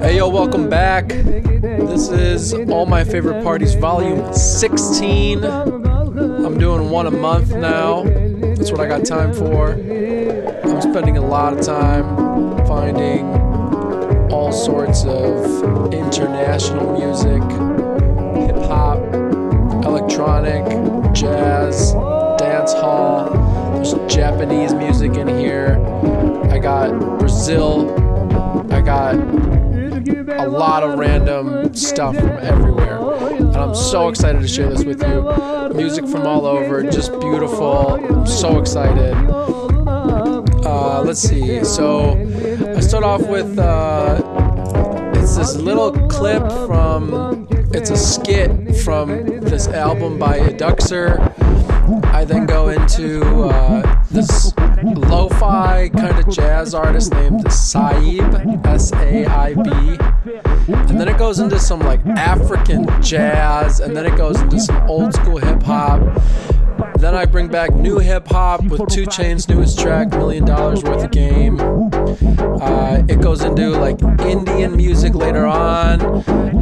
Hey yo, welcome back. This is All My Favorite Parties, Volume 16. I'm doing one a month now. That's what I got time for. I'm spending a lot of time finding all sorts of international music, hip hop, electronic, jazz, dance hall. There's Japanese music in here. I got Brazil. I got a lot of random stuff from everywhere. And I'm so excited to share this with you. Music from all over, just beautiful. I'm so excited. Uh, let's see. So I start off with uh, it's this little clip from it's a skit from this album by Eduxer. I then go into uh, this lo-fi kind of jazz artist named Saib, S-A-I-B, and then it goes into some like African jazz, and then it goes into some old school hip hop. Then I bring back new hip hop with 2 Chainz' newest track, Million Dollars Worth of Game. Uh, it goes into like Indian music later on.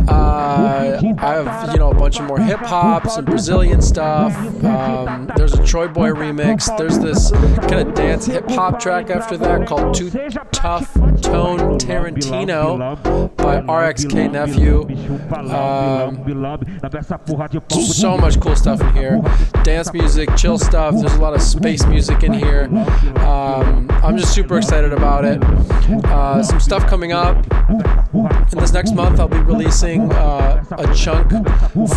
Uh, I have you know a bunch of more hip hop, some Brazilian stuff. Um, there's a TroyBoi remix. There's this kind of dance hip hop track after that called Too Tough Tone Tarantino by RXK Nephew. Um, so much cool stuff in here. Dance music, chill stuff. There's a lot of space music in here. Um, I'm just super excited about it. Uh, some stuff coming up. In this next month, I'll be releasing uh, a chunk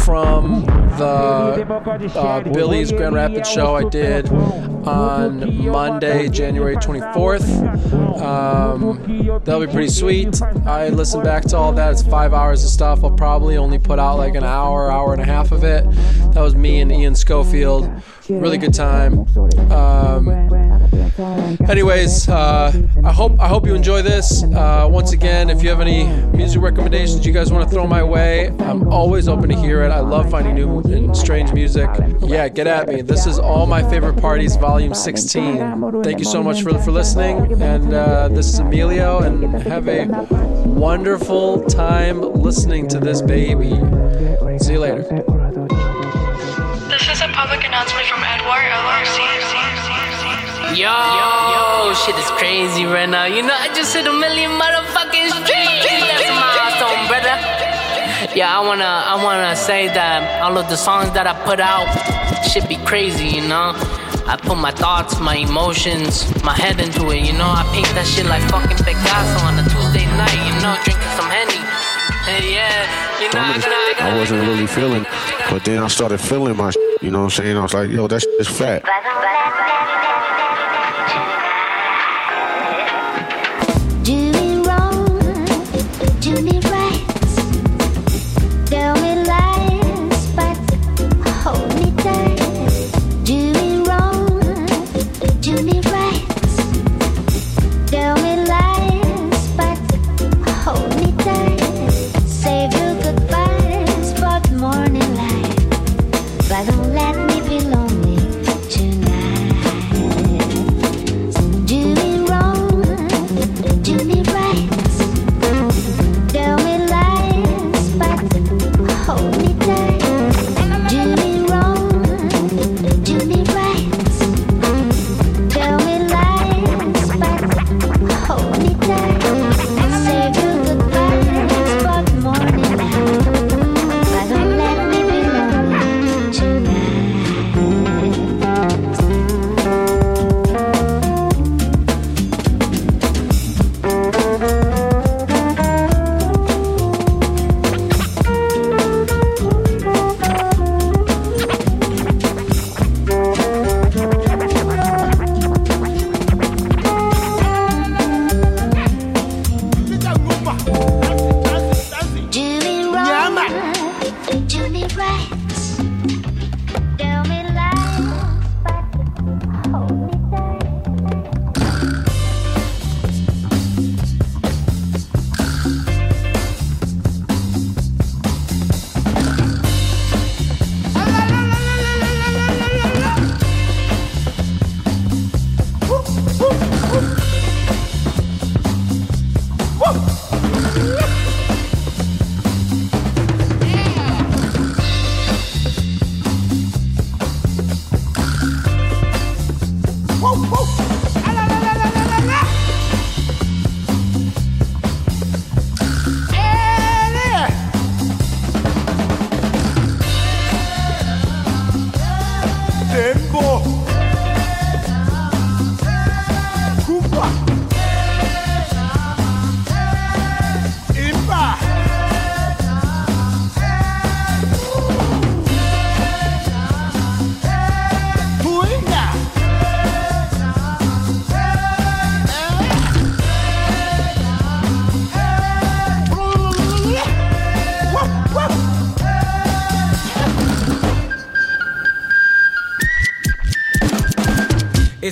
from the uh, Billy's Grand Rapids show I did on Monday, January 24th. Um, that'll be pretty sweet. I listened back to all that. It's five hours of stuff. I'll probably only put out like an hour, hour and a half of it. That was me and Ian Schofield. Really good time. Um, anyways, uh, I hope I hope you enjoy this. Uh, once again, if you have any music recommendations you guys want to throw my way, I'm always open to hear it. I love finding new and strange music. Yeah, get at me. This is all my favorite parties, volume 16. Thank you so much for for listening. And uh, this is Emilio, and have a wonderful time listening to this baby. See you later. This is a public announcement from Edward LRC. Yo, yo, shit is crazy right now. You know, I just hit a million motherfucking streams. That's a milestone, brother. Yeah, I wanna, I wanna say that all of the songs that I put out should be crazy, you know. I put my thoughts, my emotions, my head into it, you know. I paint that shit like fucking Picasso on a Tuesday night, you know, drinking some Henny. Hey, yeah, you know, I, gotta, I, gotta, I wasn't really feeling, but then I started feeling my, you know what I'm saying? I was like, yo, that shit is fat.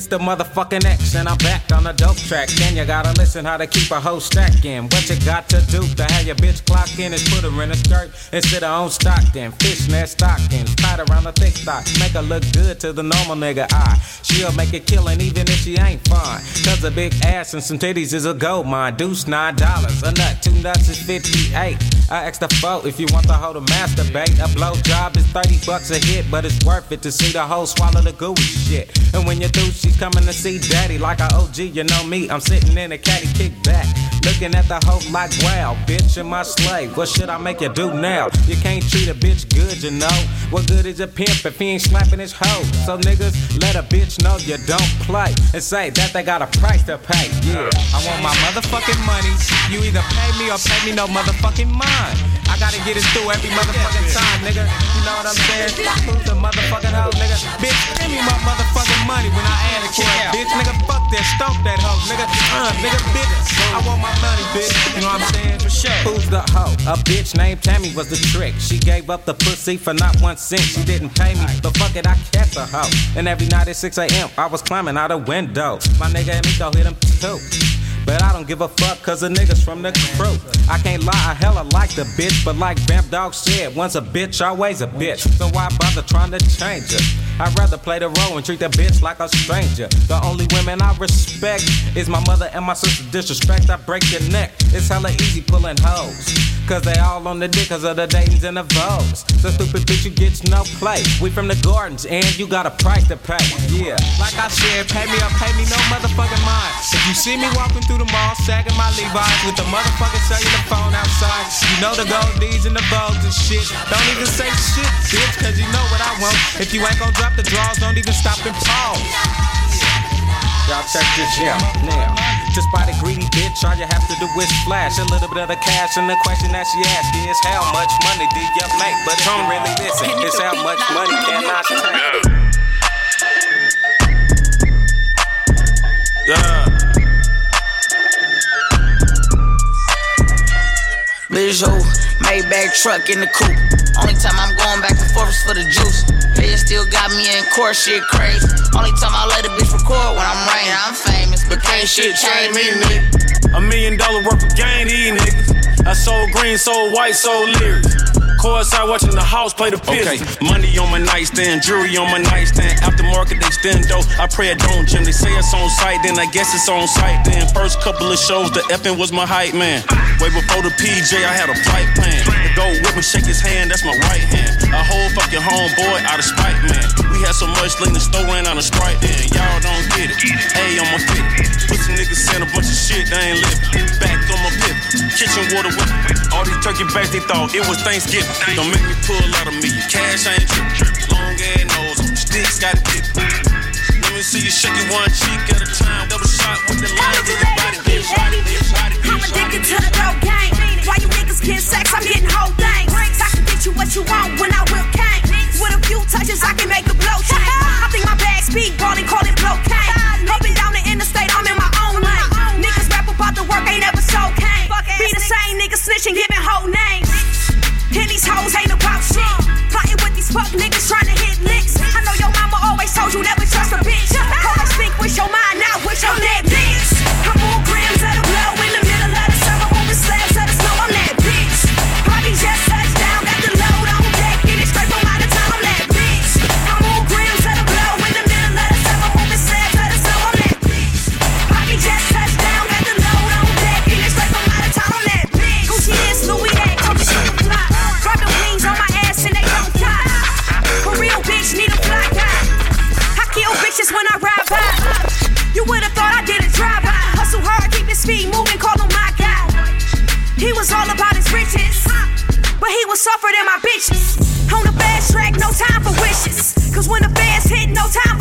It's the motherfucking X, and I'm back on the dope track. And you gotta listen how to keep a hoe stacking. What you got to do to have your bitch clock in is put her in a skirt instead of on Stockton. Fishnet stockings, tied around the thick stock. Make her look good to the normal nigga eye. She'll make a killing even if she ain't fine. Cause a big ass and some titties is a gold mine. Deuce nine dollars. A nut, two nuts is 58. I asked the folk if you want the hoe to masturbate. A blow job is 30 bucks a hit, but it's worth it to see the hoe swallow the gooey shit. And when you do, she's coming to see daddy like a OG. You know me, I'm sitting in a caddy kick back. Looking at the hoe like, wow, bitch, you're my slave. What should I make you do now? You can't treat a bitch good, you know. What good is a pimp if he ain't slapping his hoe? So niggas, let a bitch know you don't play. And say that they got a price to pay. Yeah, I want my motherfucking money. You either pay me or pay me no motherfucking mind. I gotta get it through every motherfucking time, nigga. You know what I'm saying? Who's the motherfucking hoe, nigga? Bitch, give me my motherfucking money when I ask for it. Bitch, nigga, fuck that, stomp that hoe, nigga. Uh, nigga, bitch, I want my money, bitch. You know what I'm saying? For sure. Who's the hoe? A bitch named Tammy was the trick. She gave up the pussy for not one cent. She didn't pay me, but fuck it, I kept the hoe. And every night at 6 a.m., I was climbing out a window. My nigga and me go hit him too. But I don't give a fuck cause the niggas from the crew. I can't lie, I hella like the bitch, but like Vamp Dog said, once a bitch, always a bitch. So why bother trying to change her? I'd rather play the role and treat that bitch like a stranger. The only women I respect is my mother and my sister. Disrespect, I break your neck. It's hella easy pulling hoes. Cause they all on the dick cause of the Dayton's and the Vogues. So stupid bitch, you get no play. We from the gardens and you got a price to pay. Yeah, like I said, pay me up, pay me no motherfucking mind. If you see me walking through the mall, sagging my Levi's with the motherfucking cellular phone outside, you know the gold D's and the Vogues and shit. Don't even say shit, bitch, cause you know what I want. If you ain't gon' drop the draws, don't even stop and pause. Y'all check this out now. Just by the greedy bitch, all you have to do is flash a little bit of the cash. And the question that she asked is, how much money do you make? But don't really listen. It's how much money can I take? Yeah. Visual, Maybach truck in the coupe. Only time I'm going back and forth is for the juice. They still got me in court, shit crazy. Only time I let a bitch record when I'm raining, I'm famous, but can't shit change me, nigga. A million dollar worth of gain, these niggas. I sold green, sold white, sold lyrics. Courtside watching the house play the Pistons. Money on my nightstand, jewelry on my nightstand. Aftermarket extendo, I pray it don't gym. They say it's on site, then I guess it's on site. Then first couple of shows, the effing was my hype man. Way before the PJ, I had a flight plan. The go with me, shake his hand, that's my right hand. A whole fucking homeboy out of spite, man. We had so much lean, the store ran out of Sprite, then y'all don't get it. A on my fit. Pussy niggas saying a bunch of shit, they ain't living. Back on my pip, kitchen water whip. All these turkey bags, they thought it was Thanksgiving. Don't make me pull out of me. Cash ain't trip. Long ass nose, sticks got it dip. Let me see you shake it one cheek at a time. Double shot with the line to your body, bitch. Body, bitch, body, I'm addicted to the dope game. Why you niggas get sex? I'm getting whole things. I can get you what you want when I whip cane. With a few touches, I can make a blow chain. I think my bag speed ballin', call it blow cane. Nigga snitching, giving whole names. And these hoes ain't about wishes. Cause when the fast hit, no time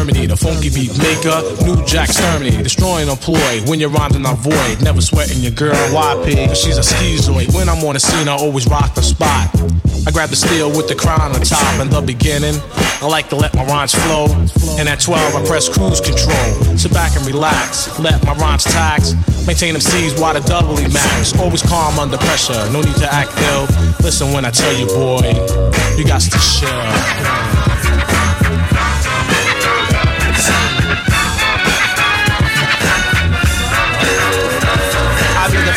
Terminator, funky beat maker, new Jack Terminator, destroying employ. When your rhymes are not void, never sweating your girl YP, she's a schizoid. When I'm on the scene, I always rock the spot. I grab the steel with the crown on top in the beginning. I like to let my rhymes flow. And at 12, I press cruise control. Sit back and relax. Let my rhymes tax. Maintain them C's while the doubly max. Always calm under pressure. No need to act ill. Listen when I tell you, boy, you got to chill.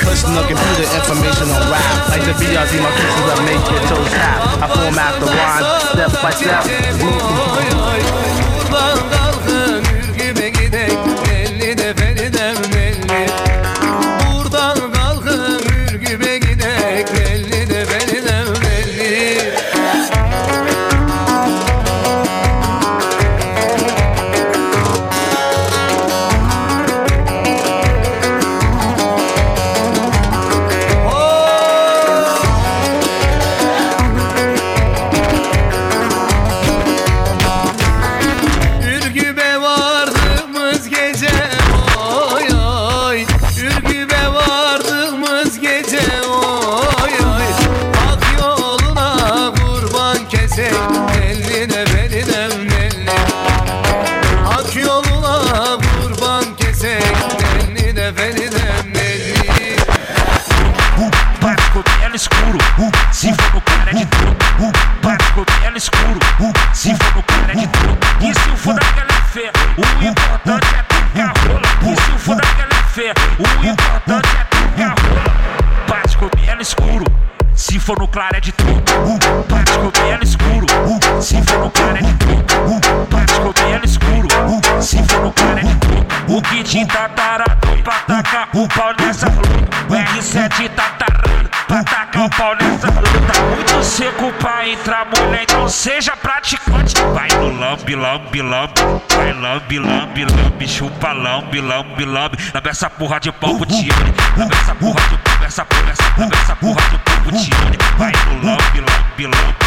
Be the computer information on rap. Like the BRZ, my pieces that make your toes tap. I format the rhyme step by step. O kit tá tarado pra tacar o pau nessa luta. O R7 tá tarado pra tacar o pau nessa luta. Muito seco pra entrar, mulher, então seja praticante. Vai no lambe, lambe, lambe. Vai lambe, lambe, lambe. Chupa lambe, lambe, lambe. Lambe essa porra de pau pro Tiane. Lambe essa porra de pau, essa porra, essa lambe essa porra de pau pro Tiane. Vai no lambe, lambe, lambe.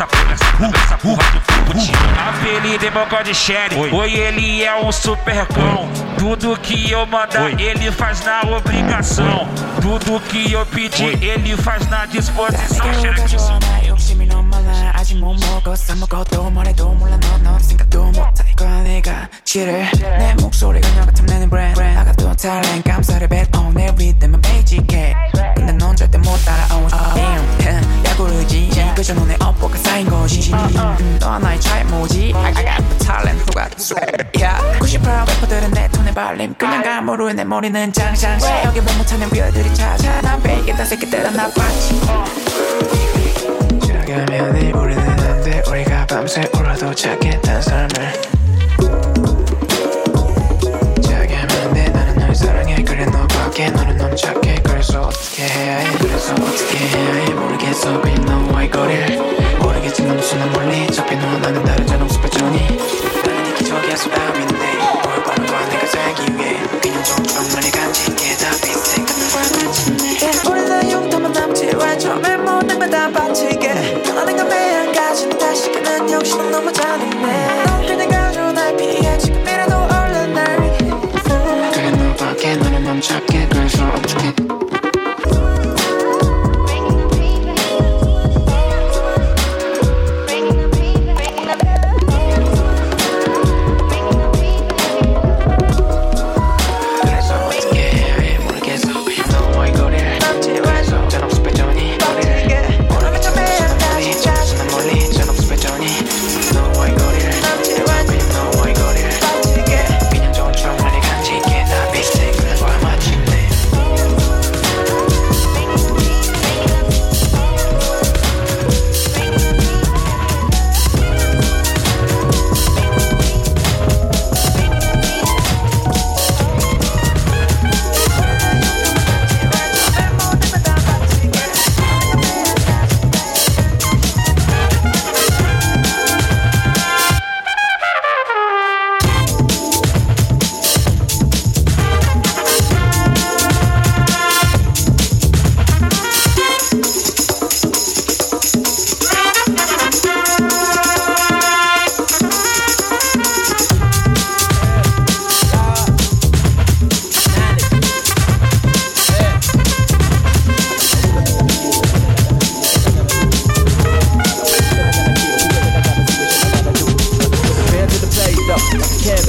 essa porra, essa lambe essa porra de pau pro Tiane. Apelido é boca de Sherry. Oi, ele é um super cão. Tudo que eu mandar, ele faz na obrigação. Tudo que eu pedir, ele faz na disposição. Chega aqui, 나 욕심이 너무 많아 아직 못 먹었어 먹어도 뭐래도 몰라 너너 생각도 못할 거야 내가 지를 내 목소리가 너 같은 내는 브랜 달랜 감사를 뱉어 내 리듬은 베이직해 근데 넌 절대 못 따라오 Damn 야구르지 그저 눈에 업보가 쌓인 거지. 음, 너 하나의 차이 뭐지? I, got the talent who swag yeah. 98 래퍼들은 내 톤에 발림. 그냥 감으로 내 머리는 짱짱 여기 못 못하는 뷰어들이 찾아. 난 베이겠다 새끼들은 나 빠지. 저기하면 우리는 안돼. 우리가 밤새 울어도 찾겠다는 사람을 해 그래 너밖에 너는 너무 착해 그래서 어떻게 해야 해? 그래서 어떻게 해야 해? 모르겠어 빈 너와의 거리를. 모르겠지만 무슨 난 멀리. 접히 너와 나는 다른 저놈 스파존이. 나는 이 기적의 수담인데 뭘 거야 내가 살기 위해. 그냥 좀좀만이 간직해 다 같은 거야 마침내 우리는 용도만 남지 왜 처음에 모든 걸다 바치게 변하는 건 매일 가진 다시 그는 역시 넌 너무 잔인해. 넌 그냥 I can't Geldgeil für uns geht.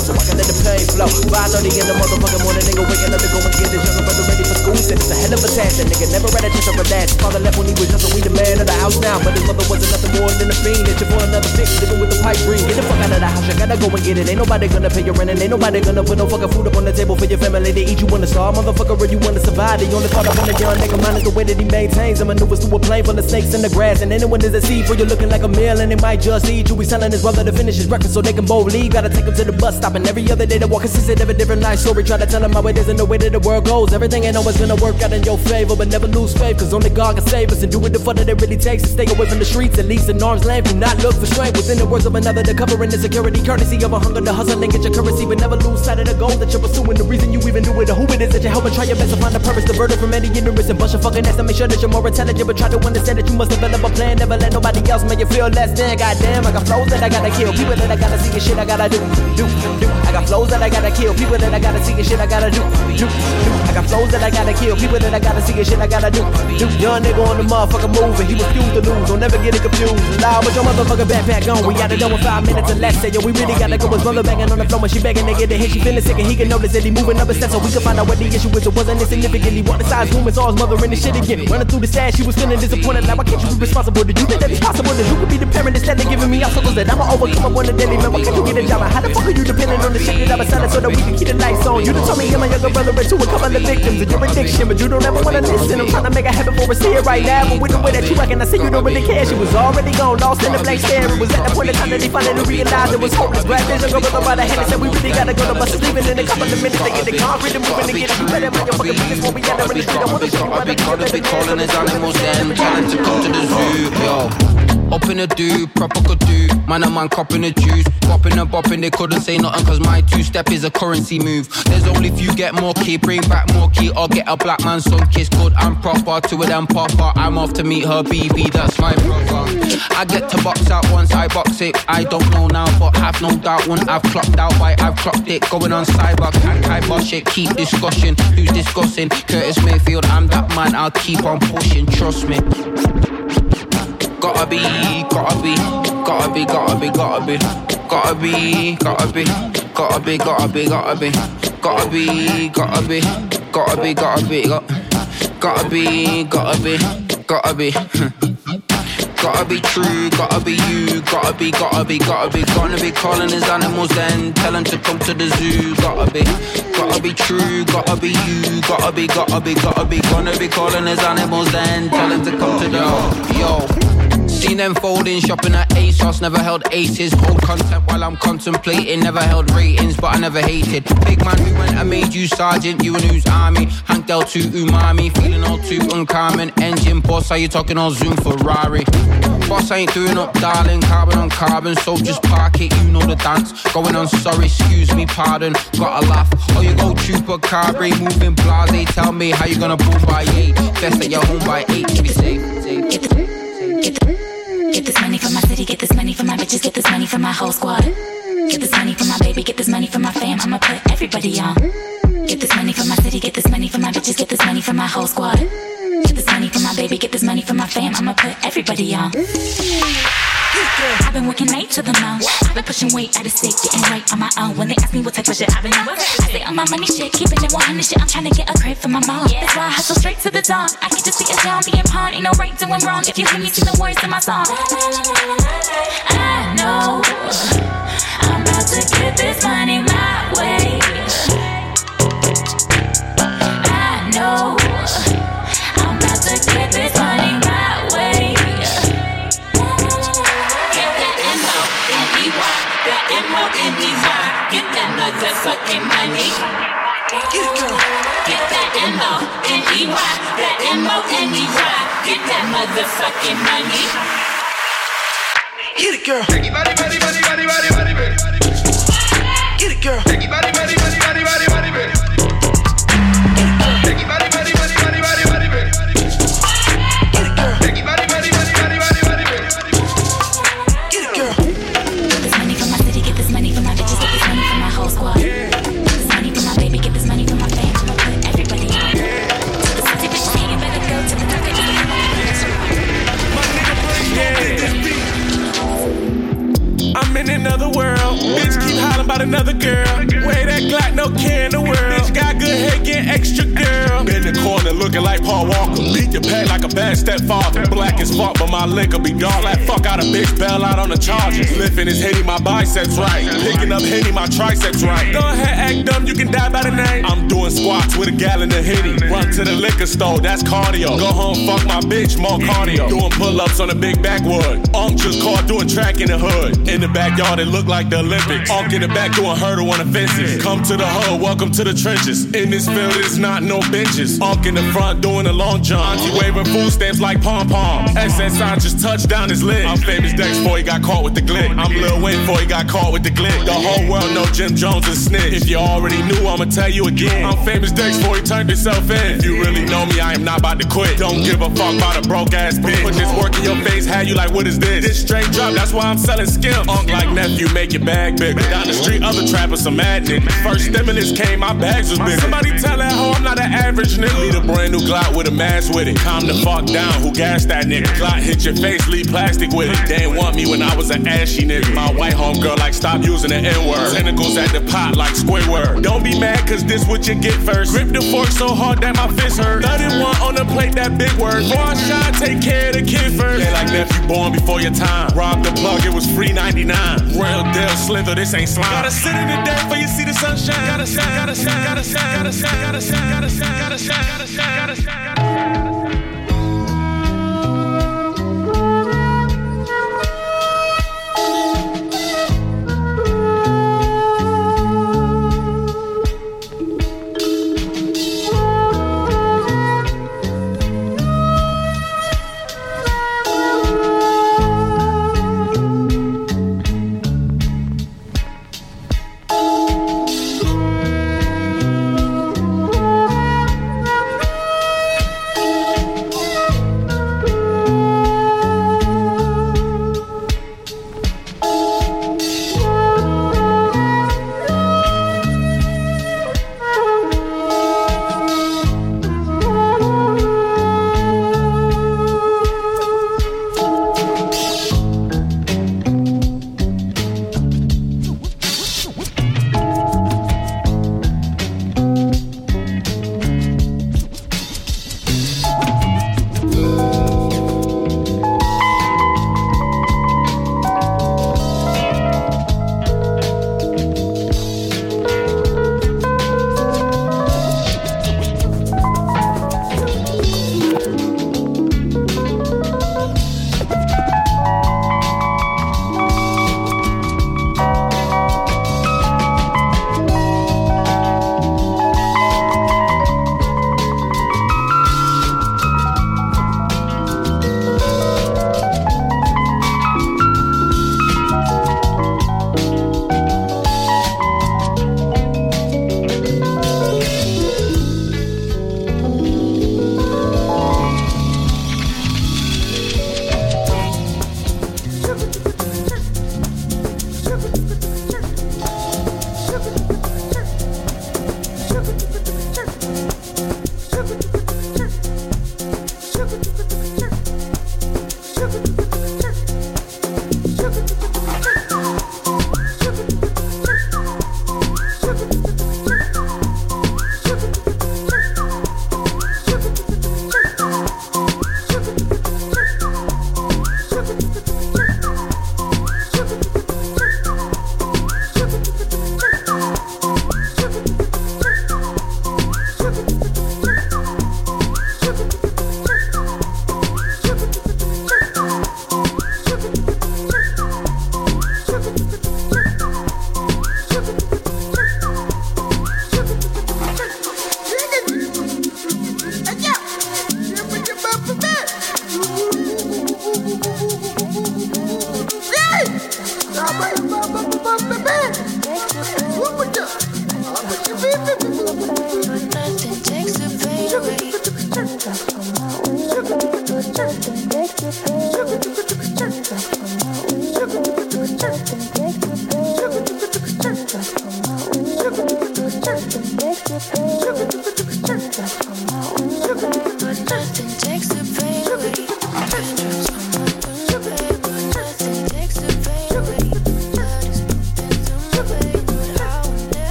5:30 in the motherfucking morning, nigga waking up to go and get his younger brother ready for school. Said it's a hell of a task. That nigga never had a chance to relax. Father left when he was young, so we the man of the house now. But his mother wasn't nothing more than a fiend. You for another fix, living with the pipe dream. Get the fuck out of the house, you gotta go and get it. Ain't nobody gonna pay your rent, and ain't nobody gonna put no fucking food up on the table for your family to eat. You wanna starve, motherfucker, or you wanna survive? The only thought I want a young nigga mind is the way that he maintains. I'm a a plane full of snakes in the grass, and anyone is a seed for you looking like a meal, and they might just eat you. We selling his brother to finish his breakfast so they can both leave. Gotta take him to the bus stop, and every other day the walk consisted of a different life story. Try to tell him how it isn't the way that the world goes. Everything ain't always gonna work out in your favor, but never lose faith, cause only God can save us and do what the fuck that it really takes to stay away from the streets, at least in arm's length. Do not look for strength within the words of another to cover in insecurity, courtesy of a hunger to hustle and get your currency, but never lose sight of the goal that you're pursuing. The reason you even do it, or who it is that you're helping try your best to find the purpose, diverted from any ignorance and bunch of fucking ass to make sure that you're more intelligent, but try to understand that you must develop a plan. Never let nobody else make you feel less than. Goddamn, I got flows that I gotta kill, people that I gotta see and shit I gotta do, do, do. I got flows that I gotta kill, people that I gotta see and shit I gotta do, do, do. I got flows that I gotta kill, people that I gotta see and shit I gotta do, do. Young nigga on the motherfucker moving, he refused to lose, don't never get it confused. Loud, but your motherfucker backpack on, we got it done with five minutes or less. Say yo, we really gotta go. His brother banging on the floor, and she begging to get a hit. She feeling sick and he can notice that he moving up a step, so we can find out what the issue is. It wasn't insignificant. He walked the size room and saw his mother in the shit again. Running through the stash, she was feeling disappointed. Like, why can't you be responsible? Did you think that it's possible that you could be the parent instead of giving me obstacles that I'ma overcome up on the daily man? Why can't you get a job? How the fuck are you depending on the shit that I'm selling so that we can keep the lights on? You done told me you're my younger brother and two a couple of victims of your addiction, but you don't ever wanna listen. I'm trying to make it happen for us here right now, but with the way that you reckon, I see you don't really care. She was already gone, lost in the blank stare. It was at the point in time that they finally realized it was hopeless. This and go with the by the hand and said we really gotta go to bus. Leaving in a couple of minutes to get the concrete and moving to get it. You better mind your fucking business when we got in the street. I wanna see you be, gotta be calling his animals then Tell him to come to the zoo, yo up in the do, proper could do. Man and man copping the juice. Bopping and bopping, they couldn't say nothing cause my two step is a currency move. There's only few get more key, bring back more key, or get a black man sun kiss good and proper. Two of them popper. I'm off to meet her BB, that's my brother. I get to box out once I box it. I don't know now, but have no doubt when I've clocked out why I've clocked it. Going on cyber, can't I bosh it? Keep discussing, who's discussing? Curtis Mayfield, I'm that man, I'll keep on pushing, trust me. Gotta be, gotta be, gotta be, gotta be, gotta be, gotta be, gotta be, gotta be, gotta be, gotta be, gotta be, gotta be, gotta be, gotta be, gotta be, gotta be, gotta be. Gotta be true, gotta be you, gotta be, gotta be, gotta be, gonna be calling his animals then, tell him to come to the zoo, gotta be, gotta be true, gotta be you, gotta be, gotta be, gotta be, gonna be calling his animals then, tell him to come to the zoo, yo. Seen them folding, shopping at ASOS, never held aces. Hold content while I'm contemplating, never held ratings, but I never hated. Big man who went and made you sergeant, you and who's army. Hank Del to umami, feeling all too uncommon. Engine boss, are you talking on Zoom Ferrari? Boss ain't doing up, darling, carbon on carbon, so just park it, you know the dance. Going on, sorry, excuse me, pardon, gotta laugh. Oh, you go chupacabra, moving blase, tell me how you gonna boom by eight. Best that you're home by eight, to be safe. safe. This money for my bitches, get this money for my whole squad. Get this money for my baby, get this money for my fam, I'ma put everybody on. Get this money for my city, get this money for my bitches, get this money for my whole squad. Get this baby, get this money from my fam, I'ma put everybody on. I've been working late to the mouse. I've been pushing weight at a stick, getting right on my own. When they ask me what type of shit I've been on, I say on my money shit, keeping it 100 shit. I'm trying to get a crib for my mom. That's why I hustle straight to the dawn. I can just be a John, being pawn, ain't no right doing wrong. If you hear me see the words in my song, I know I'm about to get this money my way. mama that sucking money. Get that M-O, N-E-Y, that M-O, N-E-Y. Get that motherfucking money. Get it, girl. Get it, girl. Get it, girl. Another girl. Way that Glock, no care in the world. Bitch got good head, get extra the corner looking like Paul Walker. Beat your pack like a bad stepfather. Black as fuck, but my liquor be dark like fuck out a bitch. Bail out on the charges. Lifting is hitting my biceps right. Picking up hitting my triceps right. Go ahead, act dumb, you can die by the name. I'm doing squats with a gallon of hitty. Run to the liquor store, that's cardio. Go home, fuck my bitch, more cardio. Doing pull ups on a big backwood. Unc just caught doing track in the hood. In the backyard, it look like the Olympics. Unc in the back doing hurdle on the fences. Come to the hood, welcome to the trenches. In this field, it's not no benches. Unc in the front doing a long jump. Auntie waving food stamps like pom pom. SSI just touched down his leg. I'm famous Dex before he got caught with the glick. I'm Lil Wayne before he got caught with the glick. The whole world know Jim Jones is snitch. If you already knew, I'ma tell you again. I'm famous Dex before he turned himself in. If you really know me, I am not about to quit. Don't give a fuck about a broke ass bitch. Put this work in your face, had you like, what is this? This straight drop, that's why I'm selling skim. Unk like nephew, make your bag bigger. Down the street, other trappers, some mad. First stimulus came, my bags was bigger. Somebody tell that hoe I'm not an average nigga. Need a brand new Glock with a mask with it. Calm the fuck down, who gassed that nigga? Glock hit your face, leave plastic with it. They ain't want me when I was an ashy nigga. My white homegirl like stop using the N word. Tentacles at the pot like Squidward. Don't be mad, cause this what you get first. Grip the fork so hard that my fist hurt. 31 on the plate, that big word. I shine, take care of the kid first. They like nephew born before your time. Rob the plug, it was free 99. Real deal slither, this ain't slime. Gotta sit in the dirt before you see the sunshine. Gotta shine, gotta shine, gotta shine, gotta shine, gotta shine, gotta shine, gotta shine, gotta shine, gotta shine. Nothing takes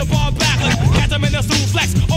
the Backlund. Catch 'em in the suplex.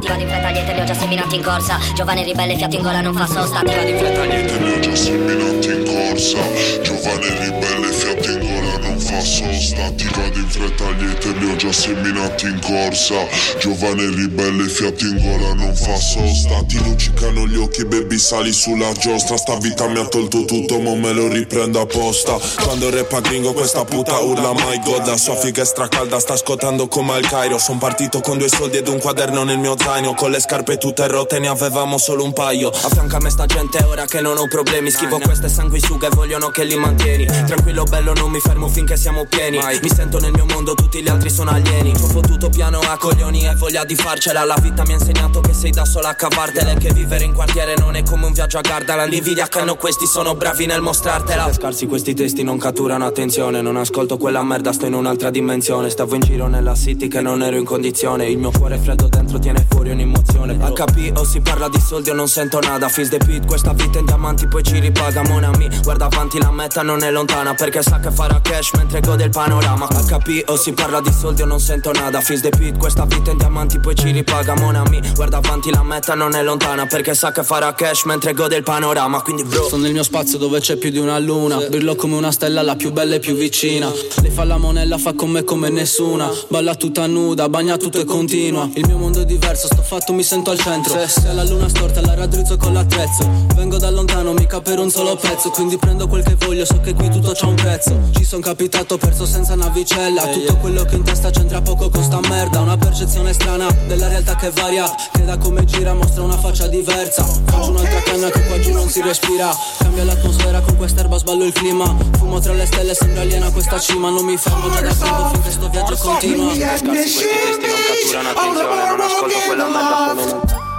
Ti vado in fretta gli li ho già seminati in corsa. Giovane ribelle fiato in gola non fa sosta. Ti vado in fretta gli li ho già seminati in corsa. Giovane ribelle fiato in gola non fa sosta Ti vado in fretta gli li ho già seminati in corsa. Giovane ribelle fiato in gola non fa sosta. Ti luccicano gli occhi baby sali sulla giostra. Sta vita mi ha tolto tutto mo me lo riprendo apposta. Quando repa gringo questa puta urla my god. La sua figa è stracalda sta scottando come al Cairo. Son partito con due soldi ed un quaderno nel mio zaino. Con le scarpe tutte rotte ne avevamo solo un paio. A fianco a me sta gente ora che non ho problemi. Schivo queste sanguisughe vogliono che li mantieni. Tranquillo bello non mi fermo finché siamo pieni Mi sento nel mio mondo tutti gli altri sono alieni. Ho fottuto piano a coglioni e voglia di farcela. La vita mi ha insegnato che sei da sola a cavartela E che vivere in quartiere non è come un viaggio a Gardaland L'invidia che hanno questi sono bravi nel mostrartela. Scarsi questi testi non catturano attenzione. Non ascolto quella merda sto in un'altra dimensione. Stavo in giro nella city che non ero in condizione. Il mio cuore freddo dentro tiene fuori un'emozione. HP o si parla di soldi o non sento nada. Feels the beat questa vita in diamanti poi ci ripaga. Monami guarda avanti la meta non è lontana. Perché sa che farà cash mentre gode il panorama. HP o si parla di soldi o non sento nada. Feels the beat questa vita in diamanti poi ci ripaga Monami guarda avanti la meta non è lontana Perché sa che farà cash mentre gode il panorama. Quindi bro Sto nel mio spazio dove c'è più di una luna. Brillo come una stella, la più bella e più vicina. Lei fa la monella, fa con me come nessuna. Balla tutta nuda, bagna tutto e continua. Il mio mondo è diverso, sto fatto, mi sento al centro. Se la luna storta la raddrizzo con l'attrezzo. Vengo da lontano, mica per un solo pezzo. Quindi prendo quel che voglio, so che qui tutto c'ha un prezzo Ci son capitato, perso senza navicella. Tutto quello che in testa c'entra poco con sta merda. Una percezione strana della realtà che varia. Che da come gira mostra una faccia diversa. Faccio un'altra canna che qua giù non si respira. Cambia l'atmosfera con quest'erba sballo il clima. Fumo tra le stelle sembra aliena questa cima. Non mi fermo già da tempo finché sto viaggio continua. Scarsi questi testi non catturano attenzione Non ascolto quella merda come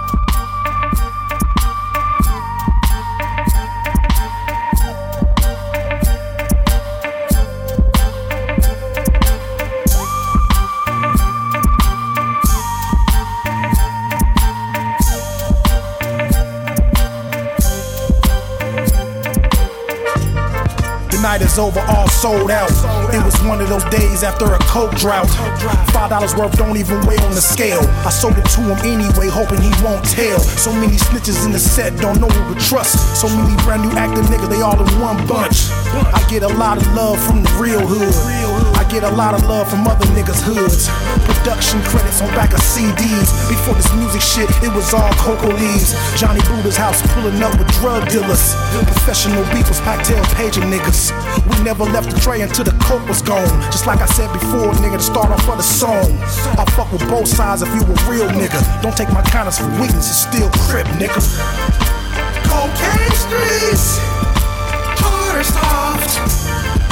night is over, all sold out. It was one of those days after a coke drought. Five dollars worth don't even weigh on the scale. I sold it to him anyway, hoping he won't tell. So many snitches in the set, don't know who to trust. So many brand new acting niggas, they all in one bunch. I get a lot of love from the real hood. Get a lot of love from other niggas' hoods. Production credits on back of CDs. Before this music shit, it was all cocoa leaves. Johnny Buddha's house pulling up with drug dealers. Professional beefers, pactail paging niggas. We never left the tray until the coke was gone. Just like I said before, nigga, to start off for the song. I fuck with both sides if you a real nigga. Don't take my kindness for weakness, it's still crip, nigga. Cocaine streets, hard or soft. Meet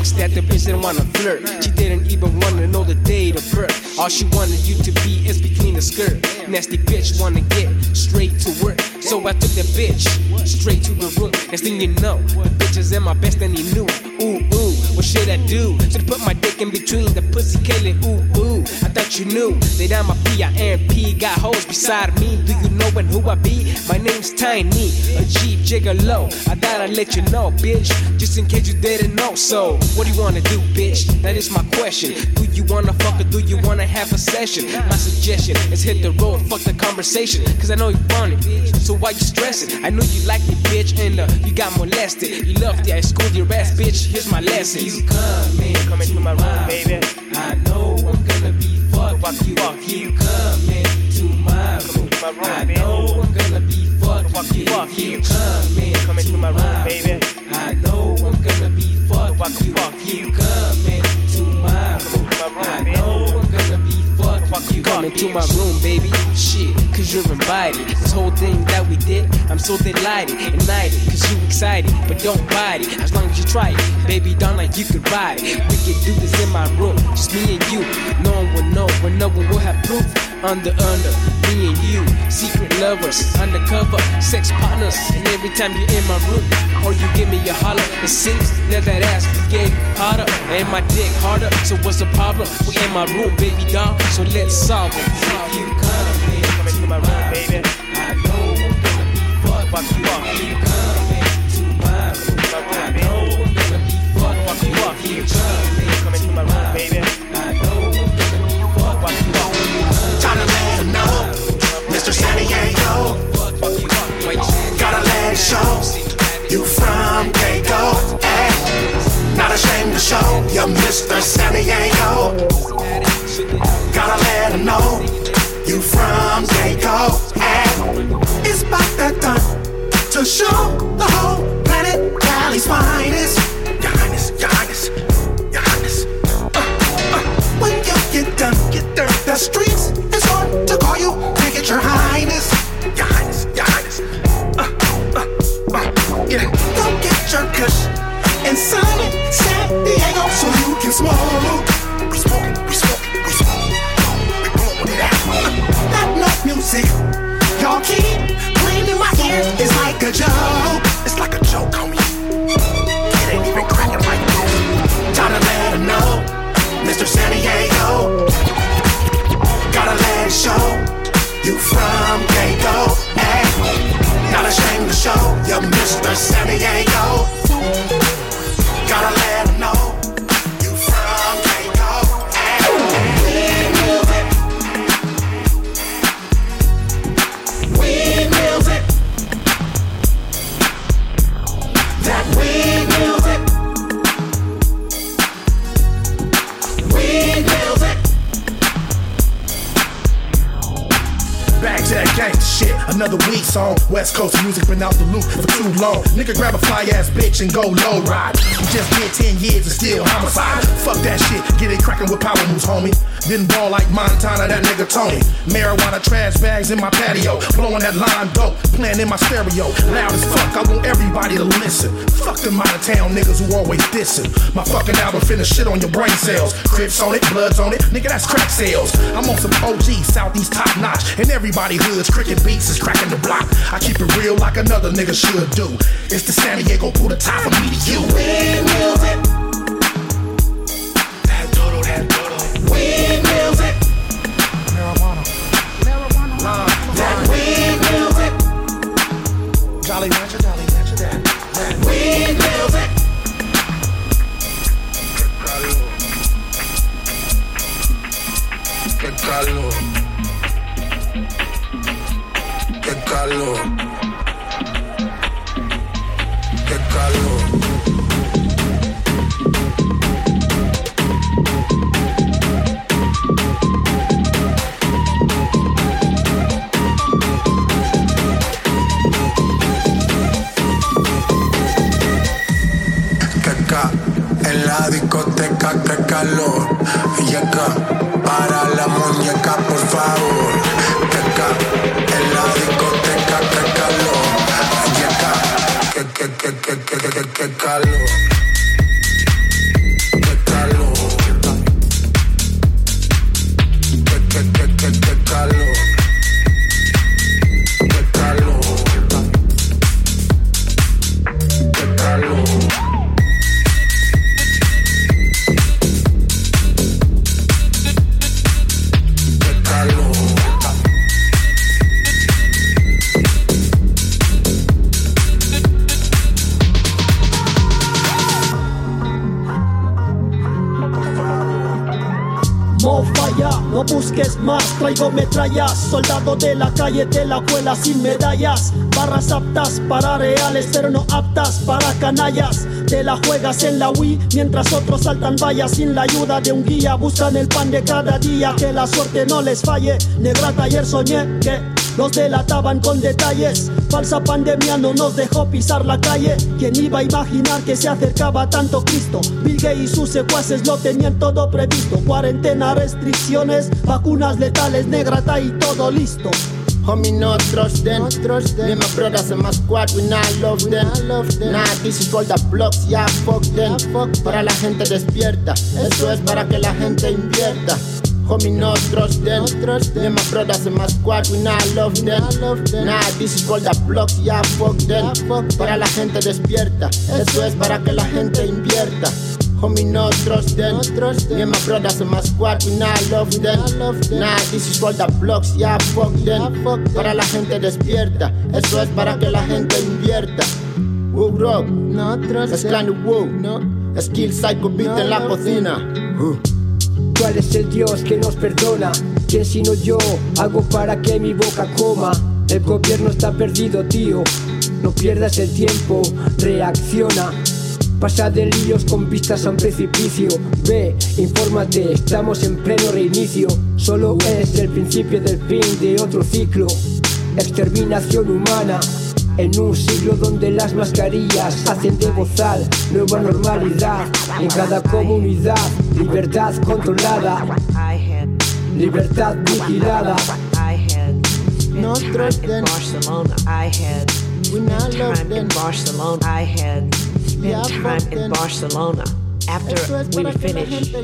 that the bitch didn't wanna flirt. She didn't even wanna know the date of birth. All she wanted you to be is between the skirt. Nasty bitch wanna get straight to work. So I took that bitch straight to the room. Next thing you know, the bitch is in my best and he knew. Ooh, ooh, what should I do? Should put my dick in between the pussy killing? Ooh, ooh, I thought you knew that I'm a P-I-M-P. Got hoes beside me. Do you know and who I be? My name's Tiny, a Jeep gigolo. I thought I'd let you know, bitch, just in case you didn't know. So, what do you wanna do, bitch? That is my question. Do you wanna fuck or do you wanna have a session? My suggestion is hit the road, fuck the conversation. Cause I know you want it, so why you stressing? I know you like me, bitch, and uh, you got molested. You loved it, I schooled your ass, bitch. Here's my lesson. You come in, come into my room, baby. I know I'm gonna be fucked. Fuck you, fuck you. Come into my room. Baby. I know I'm gonna be fucked. Fuck you, fuck you. Come in, come into my room, baby. I know I'm gonna be fucked. Fuck you, fuck you. Come into my room. I know I'm gonna be fucked. You, come into my room, baby. Shit, cause you're invited. This whole thing that we did, I'm so delighted and knighted. Cause you excited, but don't bite it. As long as you try it, baby, don't like you could ride it. We can do this in my room, just me and you. No one will know, but no one will have proof. Under, under, me and you, secret lovers, undercover, sex partners. And every time you're in my room, or you give me a holler, it seems that that ass is getting hotter, and my dick harder. So what's the problem? We in my room, baby doll, so let's solve it. If you come in, into my room, baby. I know I'm gonna be fucked. Fuck you up. You come into my room, I know I'm gonna be fucked. Fuck you up. You come in, come into my room, baby. Show, you from. Hey, not ashamed to show you Mr. San Diego. Gotta let him know, you from. Hey, it's about that time to show the whole planet Cali's finest. Highness, Your Highness, Your Highness. Uh, uh, when you get done, get done. The streets is on to call you. Take it. Your highness, your highness. Kush and it, San Diego, so you can smoke. We smoke, we smoke, we smoke. We blowing it out. That note music, y'all keep playing in my ear. It's like a joke. It's like a joke, homie. San Diego. Gotta Another week song. West Coast music been out the loop for too long. Nigga grab a fly ass bitch and go low ride. You just did 10 years and still homicide. Fuck that shit. Get it crackin' with power moves, homie. Didn't ball like Montana, that nigga Tony. Marijuana trash bags in my patio. Blowing that line dope. Playing in my stereo. Loud as fuck. I want everybody to listen. Fuck them out of town niggas who always dissing. My fucking album finna shit on your brain cells. Crips on it, bloods on it. Nigga, that's crack sales. I'm on some OG, Southeast top notch. And every Everybody hoods, cricket beats is cracking the block. I keep it real like another nigga should do. It's the San Diego the tie from me to you. Windmills it. Metrallas, soldado de la calle de la escuela sin medallas, barras aptas para reales pero no aptas para canallas, te la juegas en la Wii mientras otros saltan vallas. Sin la ayuda de un guía, buscan el pan de cada día, que la suerte no les falle, negrata ayer soñé que nos delataban con detalles. Falsa pandemia no nos dejó pisar la calle. ¿Quién iba a imaginar que se acercaba tanto Cristo? Bill Gates y sus secuaces lo tenían todo previsto. Cuarentena, restricciones, vacunas letales, negrata y todo listo. Homie, no trust them. Me and my brothers and my squad, we not love them. Nah, this is for the blocks, yeah, fuck them. Para la gente despierta, eso es para que la gente invierta. Homie, no trust them. Me and my brothers and my squad, we not love them. Nah, this is for the blocks, yeah, fuck them. Para la gente despierta, eso es para que la gente invierta. Homie, no trust them. Me and my brothers and my squad, we not love them. Nah, this is for the blocks, yeah, fuck them. Para la gente despierta, eso es para que la gente invierta. Woo rock, no trust Mezclando woo, no. Skill psycho beat en la cocina. Uh. ¿Cuál es el Dios que nos perdona? ¿Quién sino yo hago para que mi boca coma? El gobierno está perdido, tío. No pierdas el tiempo, reacciona. Pasa de líos con vistas a un precipicio. Ve, infórmate, estamos en pleno reinicio. Solo es el principio del fin de otro ciclo. Exterminación humana. En un siglo donde las mascarillas hacen de bozal nueva normalidad. En cada comunidad, libertad controlada. Libertad vigilada. No trust them. Barcelona, I had We not spent time in. Barcelona. I had Yeah, spent time in them. Barcelona. After we que finished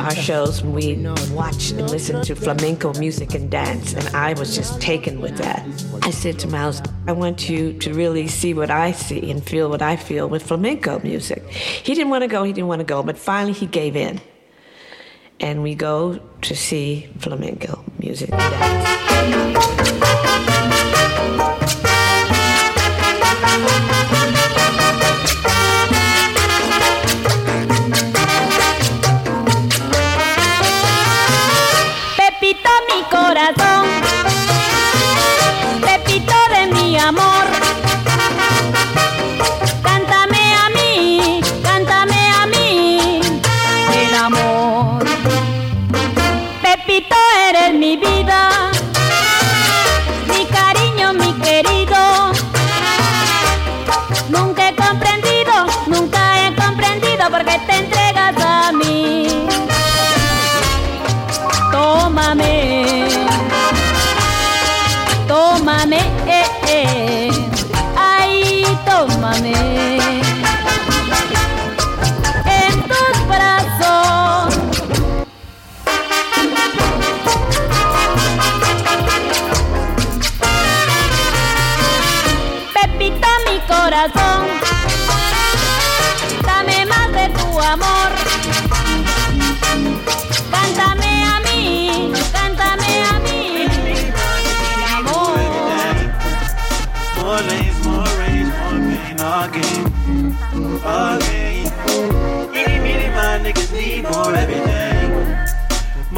our shows, we watched and listened to flamenco music and dance, and I was just taken with that. I said to Miles, I want you to really see what I see and feel what I feel with flamenco music. He didn't want to go, he didn't want to go, but finally he gave in. And we go to see flamenco music and dance.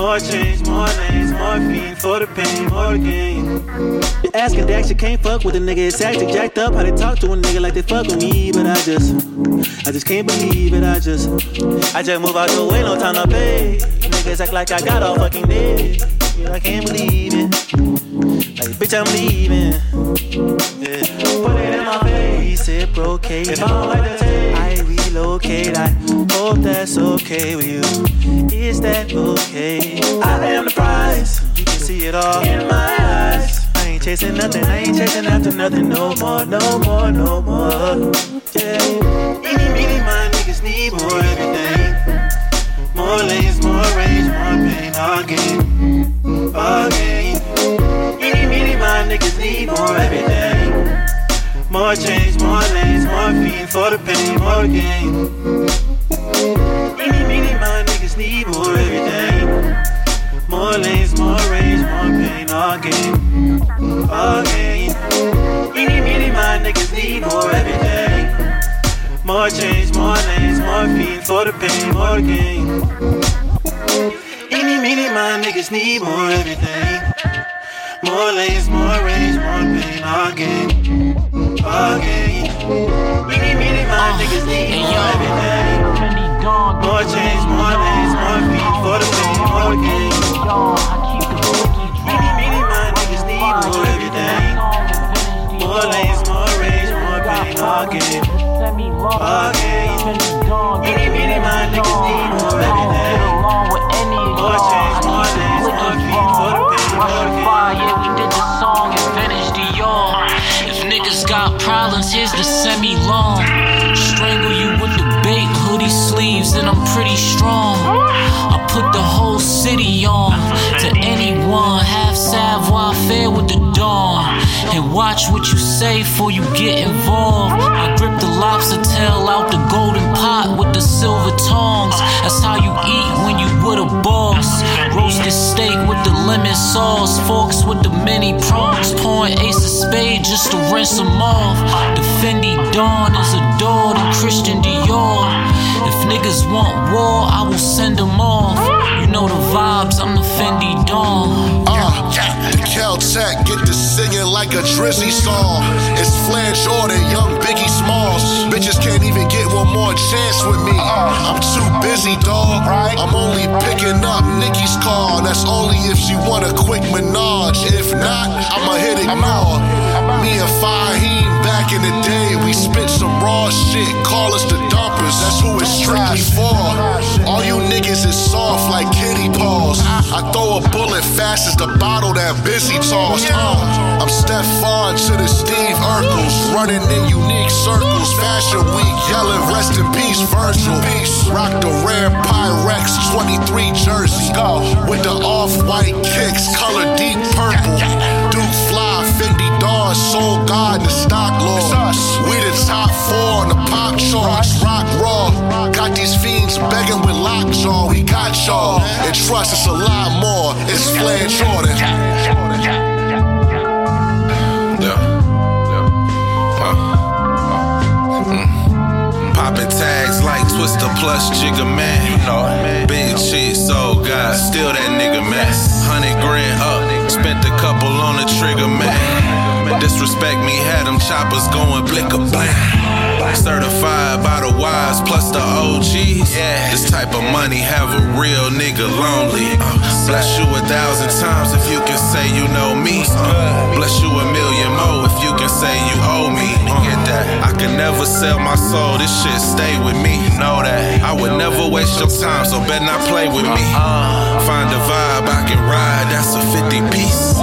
More change, more lanes, more for the pain, more gain. You asking Dax, you can't fuck with a nigga. It's actually jacked up how they talk to a nigga like they fuck with me, but I just, I just can't believe it. I just, I just move out the way, no time to pay. Niggas act like I got all fucking day. I can't believe it. Like, bitch, I'm leaving. Yeah. Put it in my face, reciprocate. If I don't like the taste, Relocate. I hope that's okay with you. Is that okay? I am the prize. You can see it all in my eyes. I ain't chasing nothing. I ain't chasing after nothing no more, no more, no more. Yeah. Any, many, my niggas need more everything. More lanes, more range, more pain again, again. Any, many, my niggas need more everything. More change, more lanes, more fiend for the pain, more gain. Any, many, my niggas need more everything. More lanes, more range, more pain again, again. Any, many, my niggas need more everything. More change, more lanes, more fiend for the pain, more gain. Any, many, my niggas need more everything. More lanes, more range, more pain again, again. Any, many, my niggas need more everything. More change, more lanes, more fiend for the pain, more gain. Any, many, my niggas need more everything. More lanes, more range, more pain again, again. Problems, here's the semi long. Strangle you with the bait hoodie sleeves, and I'm pretty strong. I put the whole city on to anyone. Half savoir faire with the dawn. And watch what you say before you get involved. I grip the lobster tail out the golden pot with the silver tongs. That's how you eat when you with a boss. Roasted steak with the lemon sauce. Forks with the mini prongs. Pouring ace of spade just to rinse them off. The Fendi Dawn is adored to Christian Dior. If niggas want war, I will send them off. You know the vibes, I'm the Fendi Dawn. Uh, Caltech get to singing like a Drizzy song. It's Flair Jordan, young Biggie Smalls. Bitches can't even get one more chance with me. Uh-uh. I'm too busy, dog. I'm only picking up Nikki's call. That's only if she want a quick menage. If not, I'ma hit ignore. Me and Fahim back in the day, we spit some raw shit. Call us the dumpers. That's who it's strictly for. All you niggas is soft like kitty paws. I throw a bullet fast as the bottle that busy toss. Uh, I'm Stefan to the Steve Urkels, running in unique circles. Fashion week, yelling rest in peace, Virgil. Rock the rare Pyrex 23 jersey. With the off-white kicks, color deep purple. Soul God, the stock lord. We the top four on the pop charts. Rock raw. Got these fiends begging with lockjaw. We got y'all. And trust us a lot more. It's Flair Jordan. Popping tags like Twister plus Jigga Man. You know it. Big shit, so God, still that nigga man. Hundred grand up, spent a couple on the trigger man. Disrespect me, had them choppers going blick a bang. Certified by the wise plus the OGs. Yeah. This type of money have a real nigga lonely. Uh, bless you a thousand times if you can say you know me. Uh, bless you a million more if you can say you owe me. Uh? I can never sell my soul. This shit stay with me. Know that? I would never waste your time, so bet not play with me. Find a vibe I can ride. That's a 50 piece.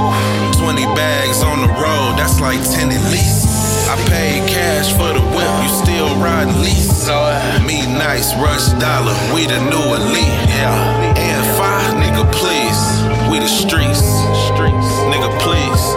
20 bags on the road. That's like 10 at least. I paid cash for the whip, you still riding lease. Me nice, rush dollar, we the new elite. Yeah. And five, nigga, please. We the streets. Streets. Nigga, please. Nigga, please.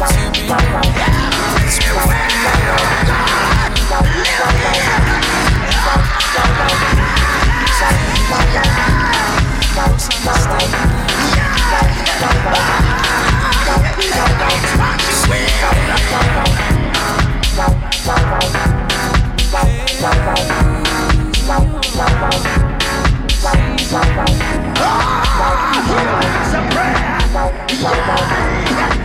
Since you Ah! It's a prayer. Yeah.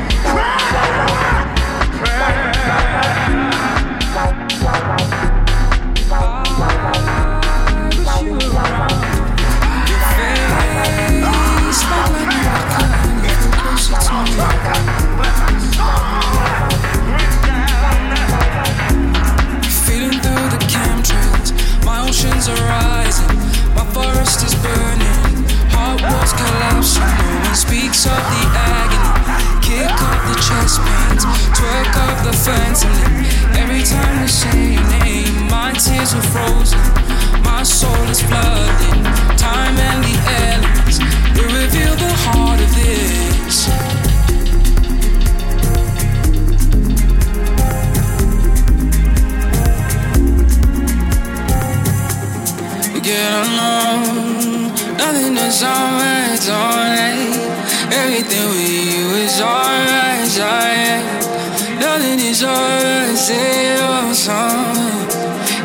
The agony. Kick up the chest pains, twerk up the. Every time we say your name, my tears are frozen, my soul is. Time and the elements reveal the heart of this. Get along, nothing is alright, alright. Everything with you is alright, alright. Nothing is alright, say your song.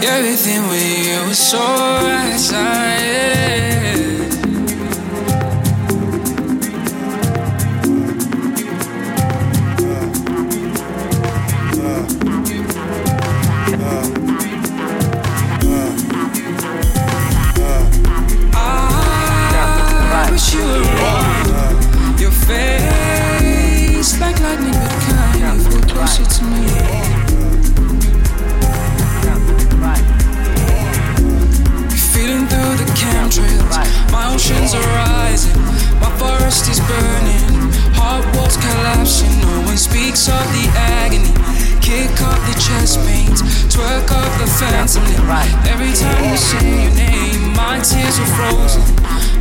Everything with you is alright, alright. I closer me. Feeling through the my oceans are rising, my forest is burning, walls collapsing. No one speaks of the agony. Kick the chest pains, twerk the fentanyl. Every time say your name, my tears are frozen.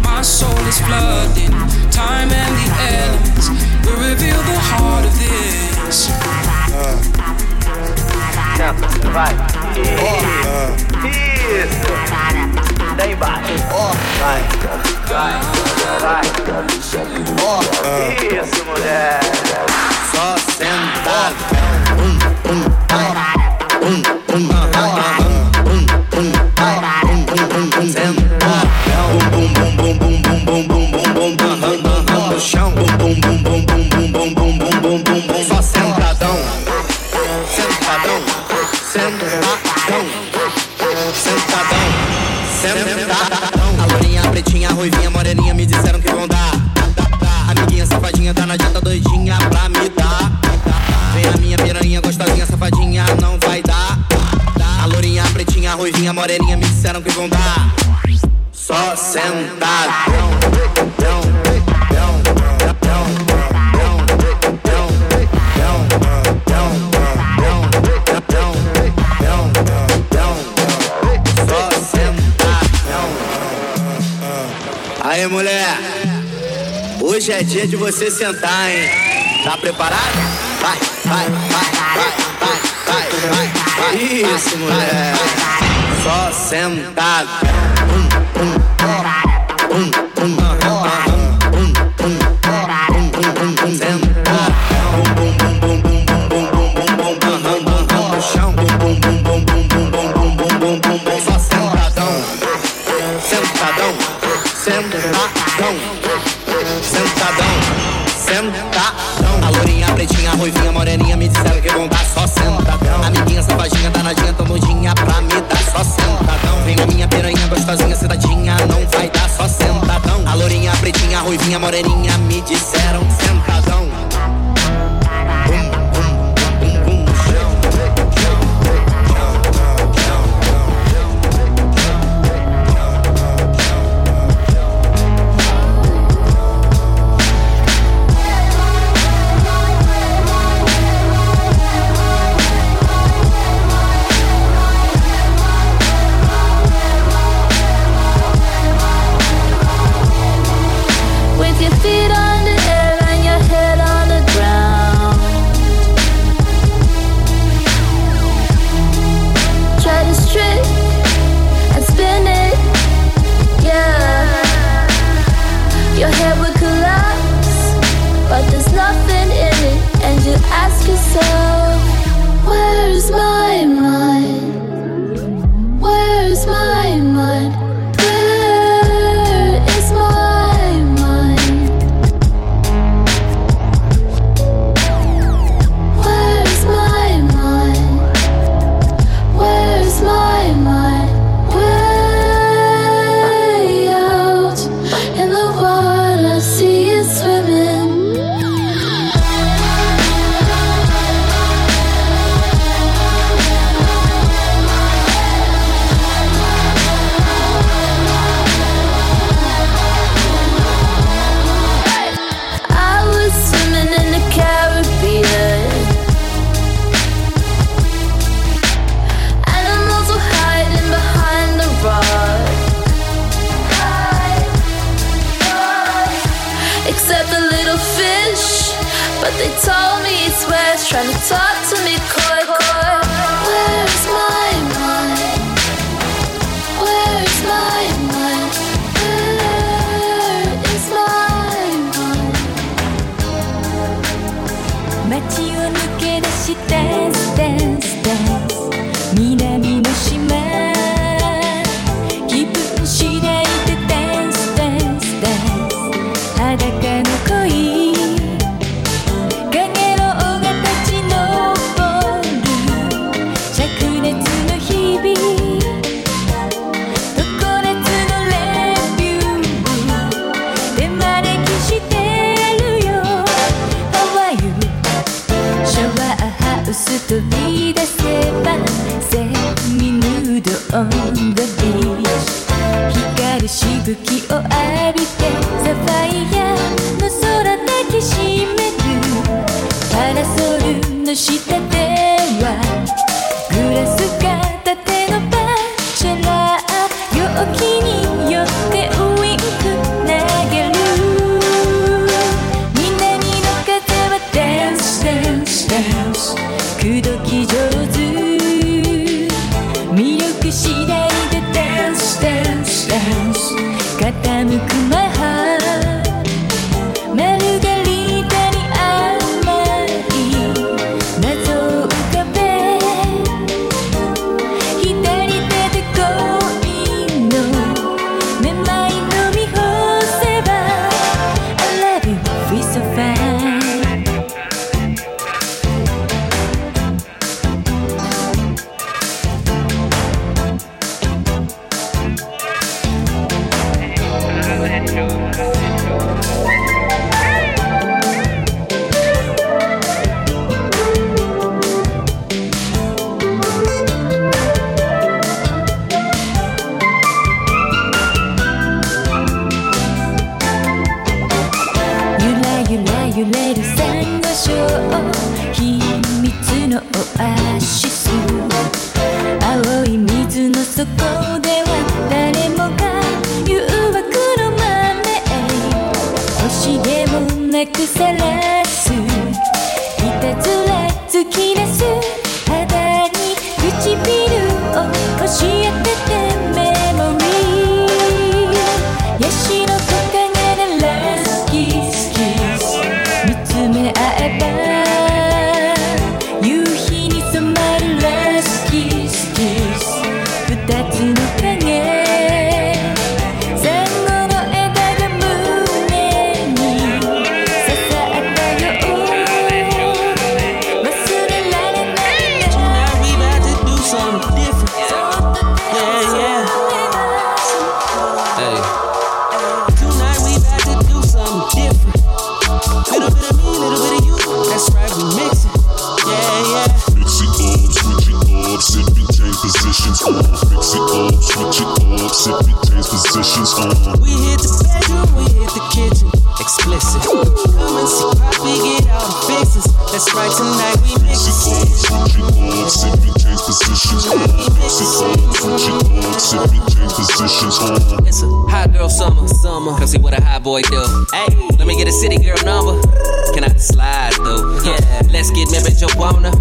My soul is flooding. Time and the elements will reveal the heart of this. Vai. Isso. Daí embaixo. Vai. Vai. Vai. Isso, mulher. Só sentar. Um, um, um, Sentadão. A lourinha, a pretinha, a ruivinha, a moreninha me disseram que vão dar. Amiguinha safadinha tá na dieta doidinha pra me dar. Vem a minha piranha gostosinha, safadinha, não vai dar. A lourinha, a pretinha, a ruivinha, a moreninha me disseram que vão dar. Só sentadão. Mulher. Hoje é dia de você sentar, hein? Tá preparado? Vai, vai, vai, vai, vai, vai, vai, vai. Isso, mulher. Só sentar. Um, um, um, It's a hot girl summer, summer. Come see what a hot boy do. Hey, let me get a city girl number. Can I slide through? Yeah, let's get married, Joanna.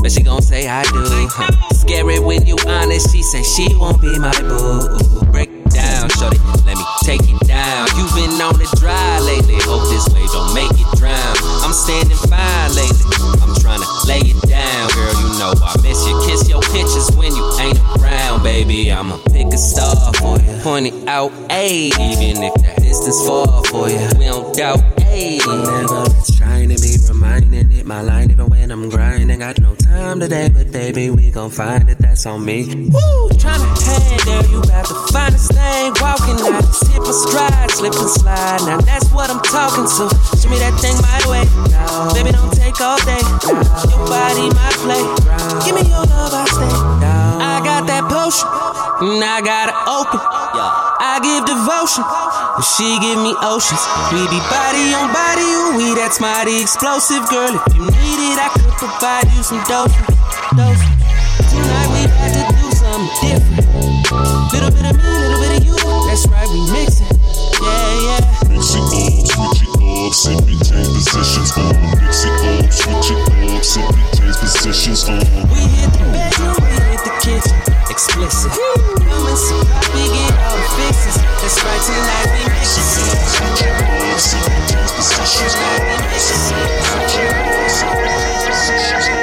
But she gon' say I do. Scary when you honest. She say she won't be my boo. Break down, shorty. Let me take it down. You've been on the dry lately. Hope this way don't make it drown. I'm standing fine lately. I'm trying to lay it down, girl. You know I miss you. Kiss your pictures when you ain't around, baby. I'ma pick a star for you. Point it out, ayy. Even if that distance far for you, we don't doubt, ayy. Never trying to be reminding it my line, even when I'm grinding. Got no time today, but baby, we gon' find it. That's on me. Woo, to hang, girl. You to find finest thing walking. out the hit my stride slide, slip and slide. Now that's what I'm talking to. Show me that thing my way. No. Baby, don't take all day. No. Your body, my playground. Give me your love, I stay. No. I got that potion, and I got it open. Yeah. I give devotion, and she give me oceans. We be body on body, ooh, we that mighty explosive girl. If you need it, I could provide you some dope. up, simply change positions. Mix it up, switch it up, simply change positions. We hit the bedroom, we hit the kitchen, explicit. Doing get all fixes. That's right, tonight we mix it up, switch it up, simply change positions. Mix it up, switch it up, simply change positions.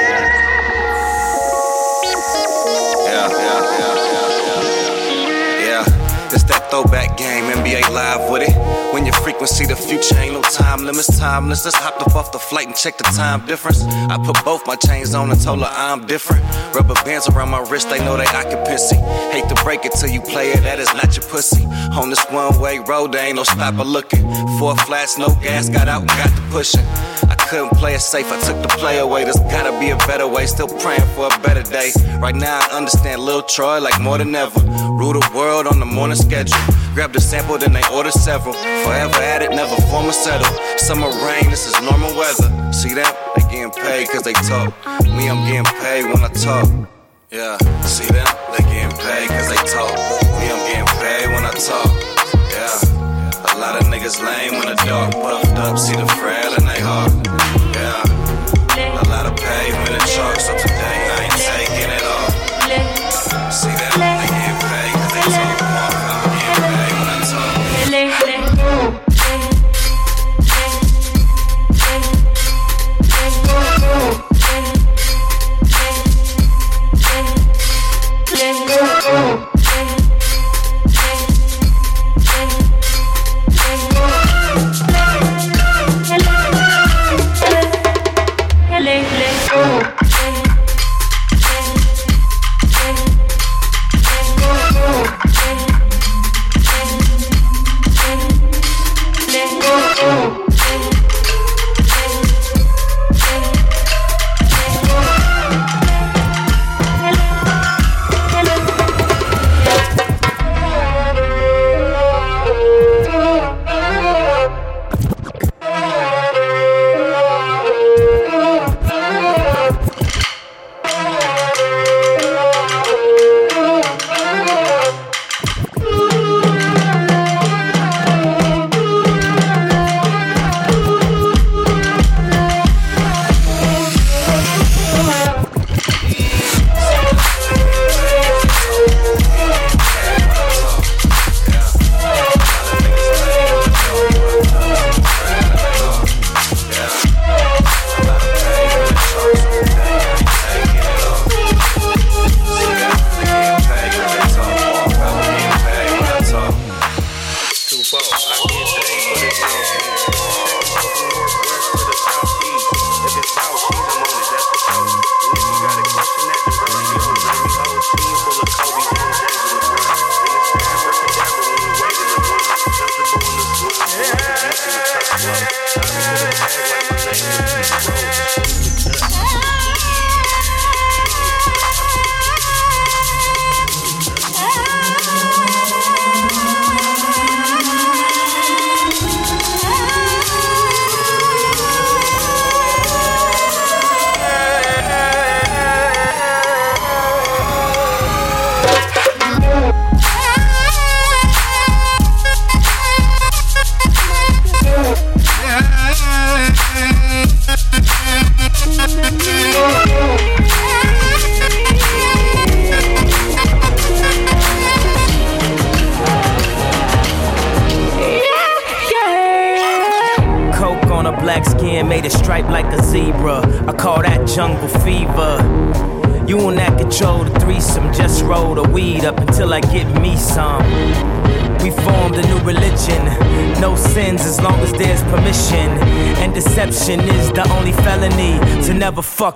Throwback game, NBA live with it. When your frequency, the future ain't no time limits, timeless. Let's hop up off the flight and check the time difference. I put both my chains on and told her I'm different. Rubber bands around my wrist, they know they occupancy. Hate to break it till you play it, that is not your pussy. On this one way road, there ain't no stop or looking. Four flats, no gas, got out and got to pushing. I couldn't play it safe, I took the play away. There's gotta be a better way, still praying for a better day. Right now, I understand Lil Troy like more than ever. Rule the world on the morning schedule. Grab the sample, then they order several. Forever at it, never form or settle. Summer rain, this is normal weather. See them? They getting paid cause they talk. Me, I'm getting paid when I talk. Yeah, see them? They getting paid cause they talk. Me, I'm getting paid when I talk. Yeah, a lot of niggas lame when the dark puffed up. See the frail in they heart.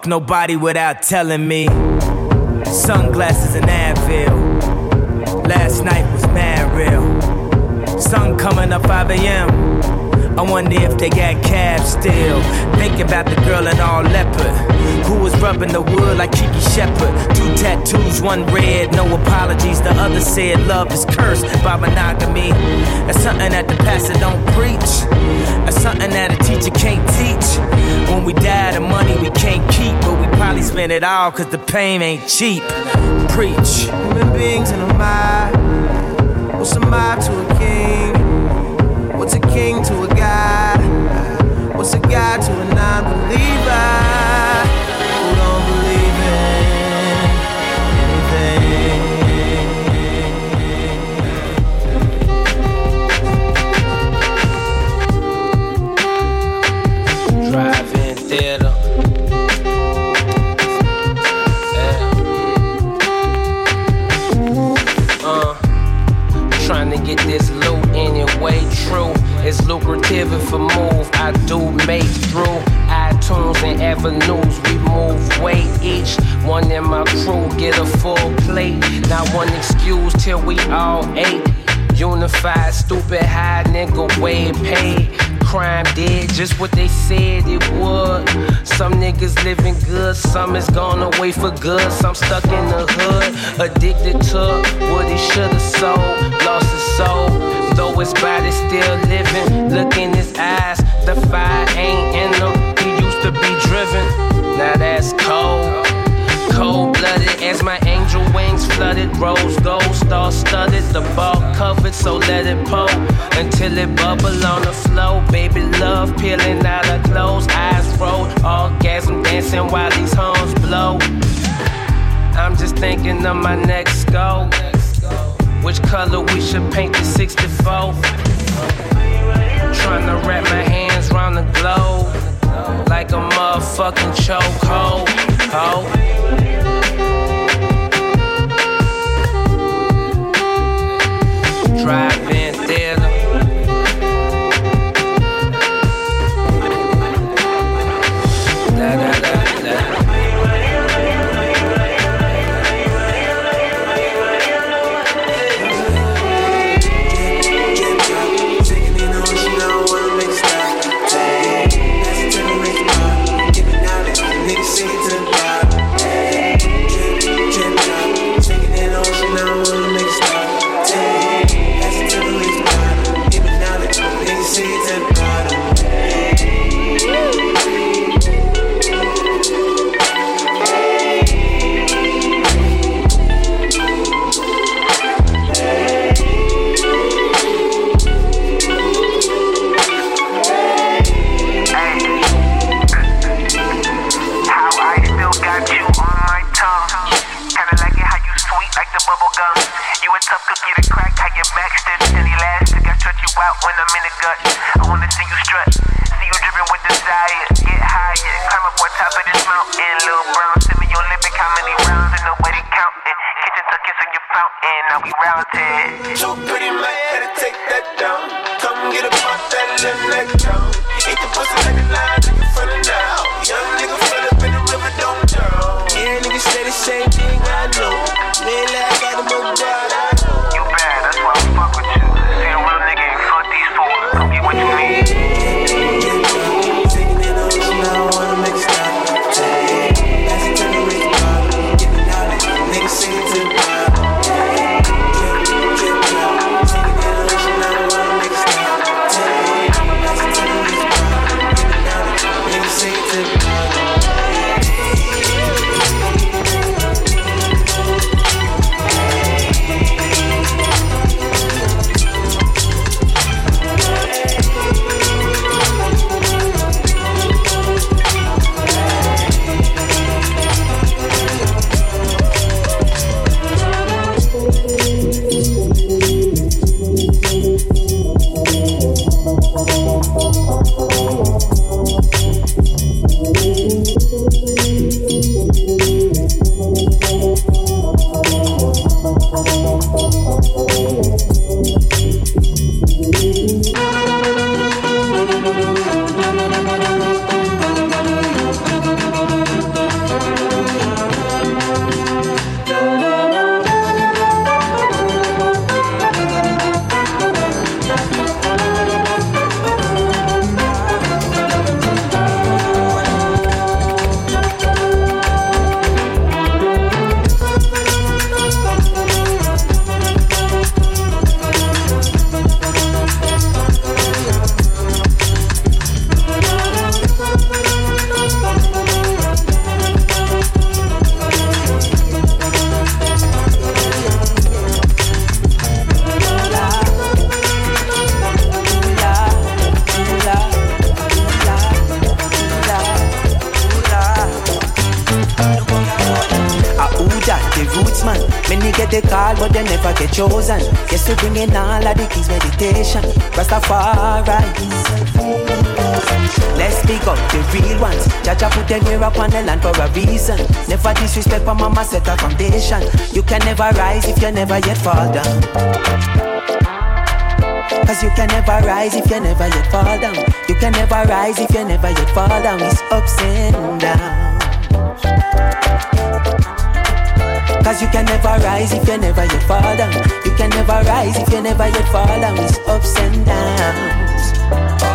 Nobody without telling me. Sunglasses and Advil. Last night was mad real. Sun coming up 5 a.m. I wonder if they got cabs still. Thinking about the girl in all leopard. Who was rubbing the wood like Kiki Shepard. Two tattoos, one red, no apologies. The other said love is cursed by monogamy. That's something that the pastor don't preach. Something that a teacher can't teach. When we die, the money we can't keep, but we probably spend it all cause the pain ain't cheap. Preach. Human beings in a mob. What's a mob to a king? What's a king to a god? What's a god to a lucrative if a move I do make through iTunes and avenues. We move weight each one in my crew get a full plate. Not one excuse till we all ate. Unified, stupid, high nigga, way paid. Crime did just what they said it would. Some niggas living good, some is gone away for good. Some stuck in the hood, addicted to what he should've sold. Lost his soul, though his still living. Look in his eyes, the fire ain't in him. He used to be driven, now that's cold. Cold blooded as my angel wings flooded. Rose gold, star studded. The ball covered, so let it pour until it bubble on the floor. Baby love peeling out her clothes. Eyes roll, orgasm dancing while these horns blow. I'm just thinking of my next goal. Which color we should paint the 64? Trying to wrap my hands round the globe like a motherfucking chokehold. Oh. Drive-in can never yet fall down. Cause you can never rise if you never yet fall down. You can never rise if you never yet fall down. It's ups and downs. Cause you can never rise if you never yet fall down. You can never rise if you never yet fall down. It's ups and downs.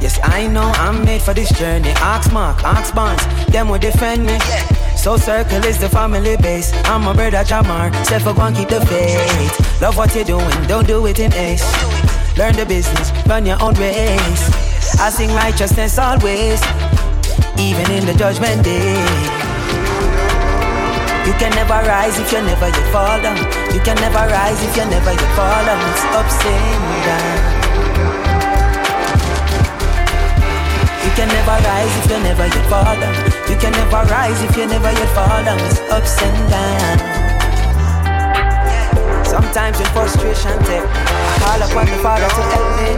Yes, I know I'm made for this journey. Ox mark, ox bonds, them will defend me. Circle is the family base. I'm a brother Jamar, step for one, keep the faith. Love what you're doing, don't do it in haste. Learn the business, run your own race. I sing righteousness always, even in the judgment day. You can never rise if you never yet fall down. You can never rise if you never yet fall down. It's and downs. You can never rise if you never yet fall down. You can never rise if you never yet fall down. It's ups and downs. Sometimes when frustration take, call upon the Father to help me.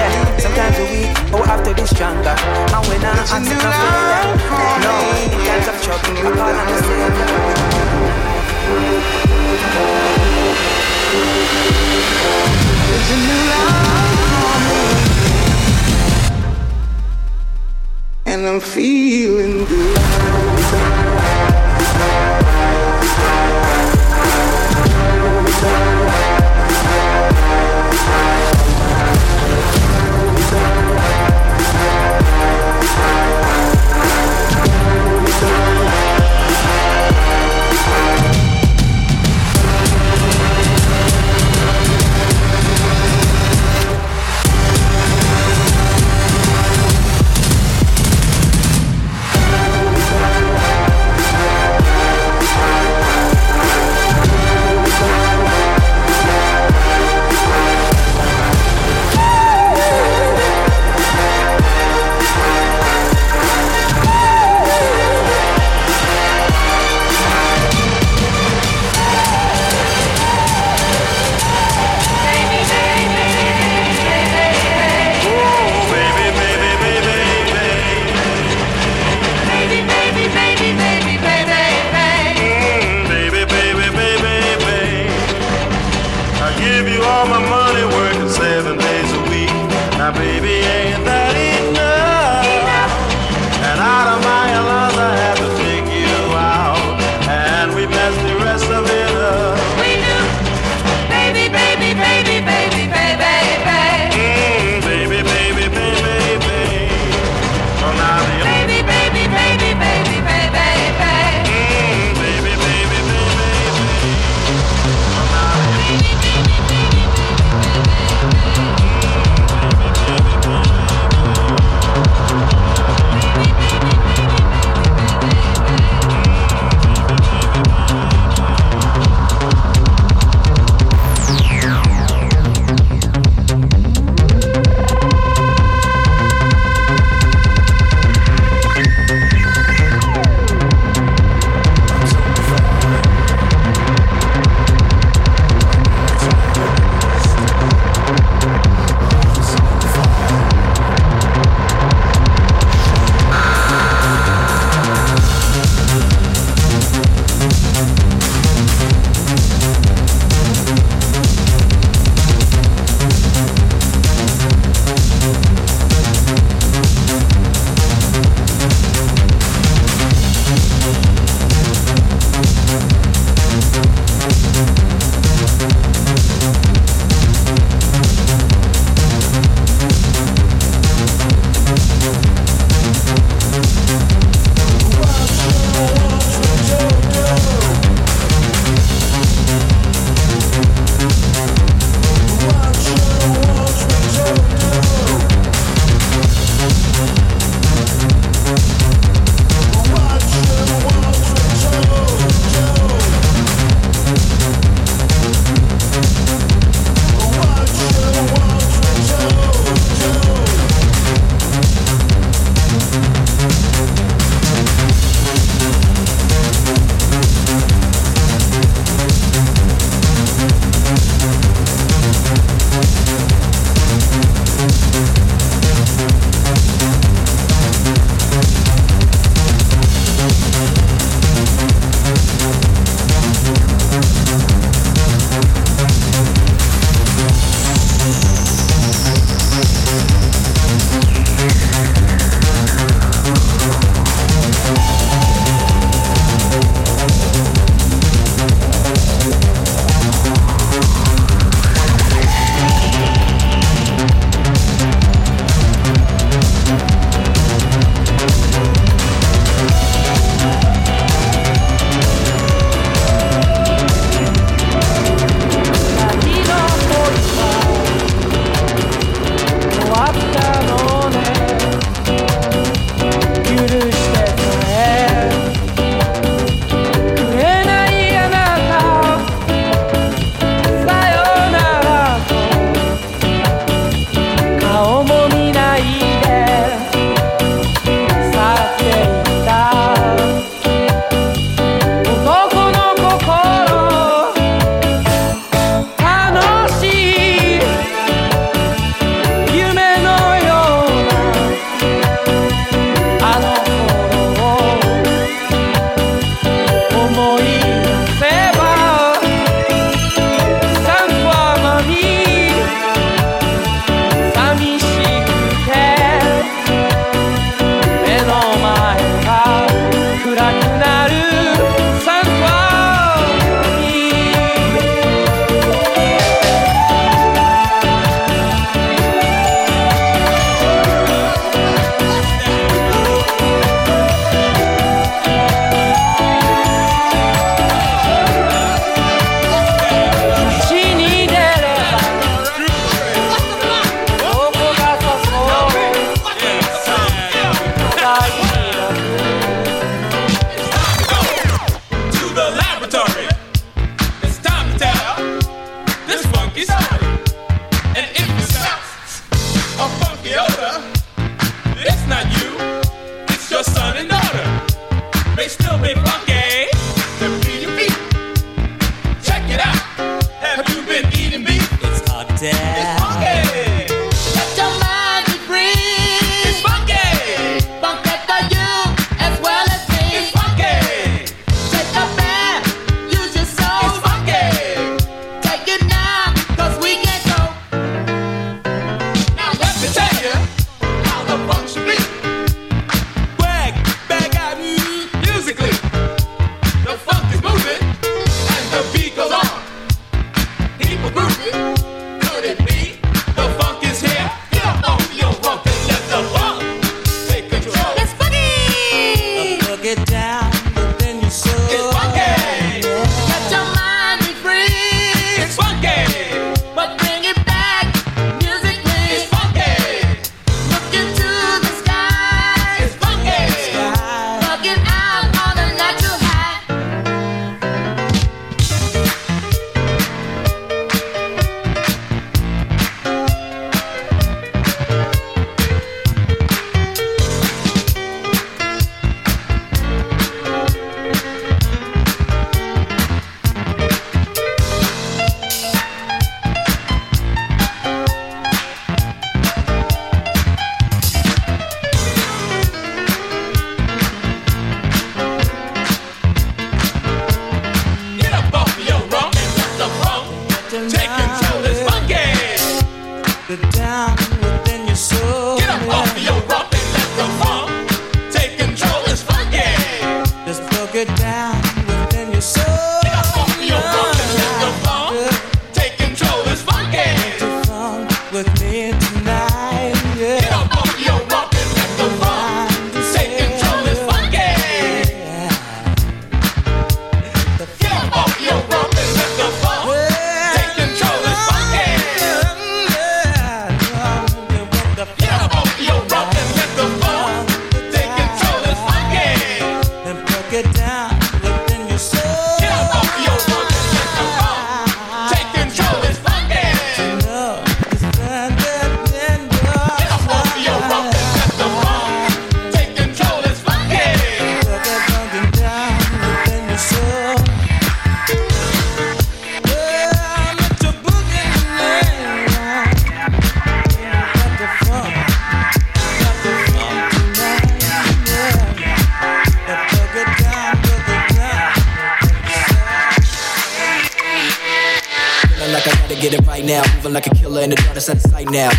Yeah, sometimes we're weak, but we have to be stronger. And when I it not failure, no, in times of trouble, I call on the Savior. There's a new life and I'm feeling good.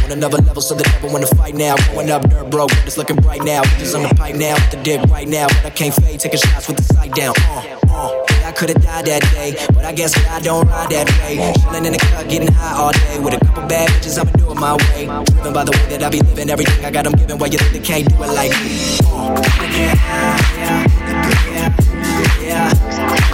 On another level, so they never wanna fight now. Going up dirt broke, but it's looking bright now. Just on the pipe now, with the dick right now. But I can't fade, taking shots with the sight down. Uh, uh. I could've died that day, but I guess I don't ride that way. Chilling in the car, getting high all day. With a couple bad bitches, I'ma do it my way. Driven by the way that I be living, everything I got, I'm giving. Why you think they can't do it like me? Uh, yeah, yeah, yeah, yeah,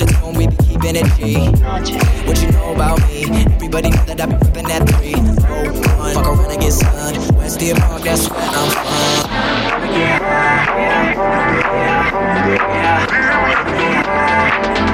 the womb to the tomb, we be keeping it G. What you know about me? Everybody know that I be ripping that three. Oh, one. Fuck around and get sun. West Deer Park, that's where I'm from. Give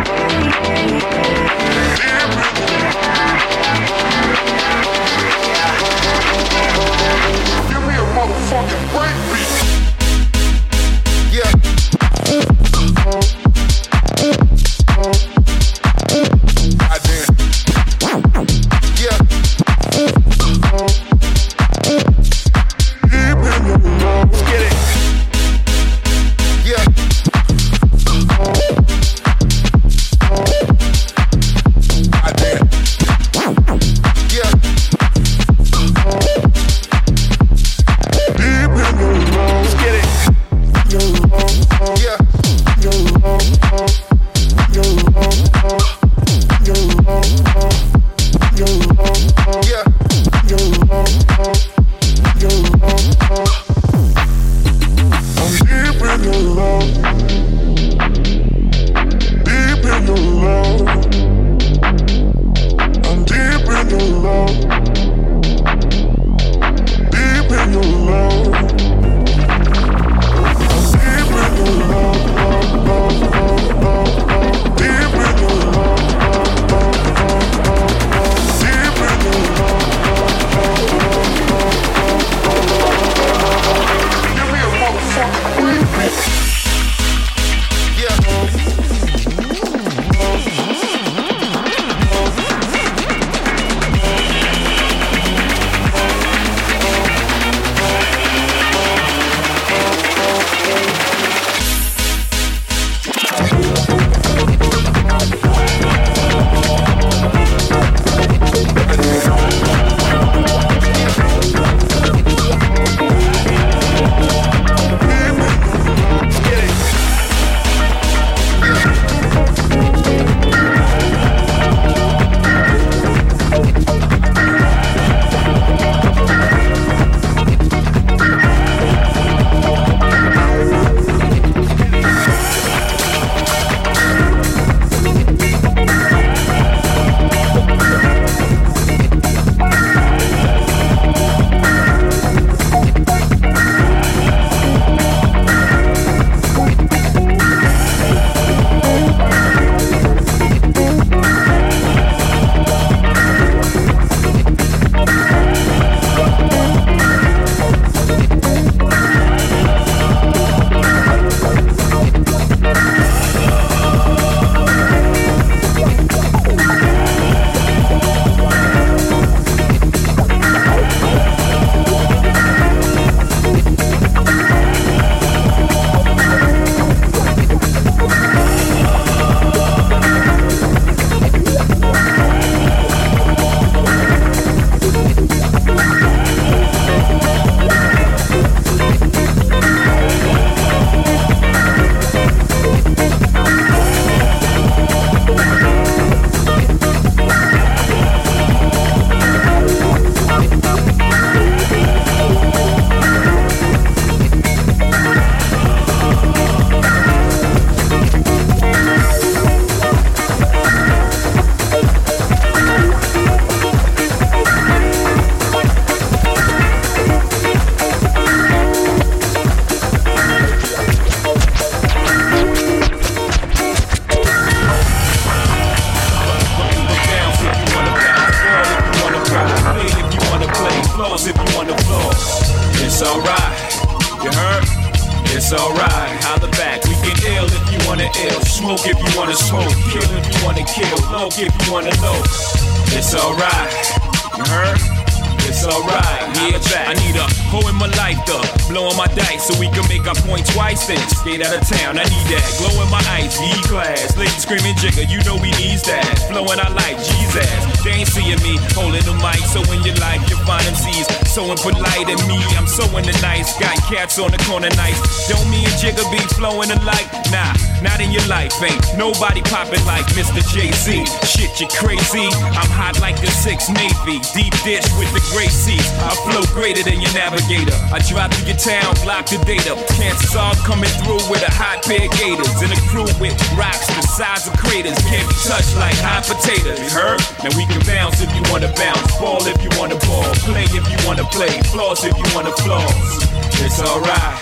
On the corner nice. Don't me and Jigga be flowing alike? Nah, not in your life, ain't nobody popping like Mr. Jay-Z. Shit, you crazy. I'm hot like a six Navy. Deep dish with the gray seats. I flow greater than your navigator. I drive through your town, block the data. Chances are coming through with a hot pair of gators. And a crew with rocks the size of craters. Can't be touched like hot potatoes. You heard? Now we can bounce if you wanna bounce. Ball if you wanna ball. Play if you wanna play. Floss if you wanna floss. It's alright.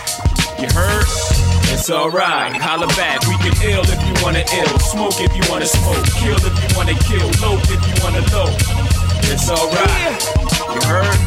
You heard? It's alright, holla back. We can ill if you wanna ill. Smoke if you wanna smoke. Kill if you wanna kill. Low if you wanna low. It's alright. You heard?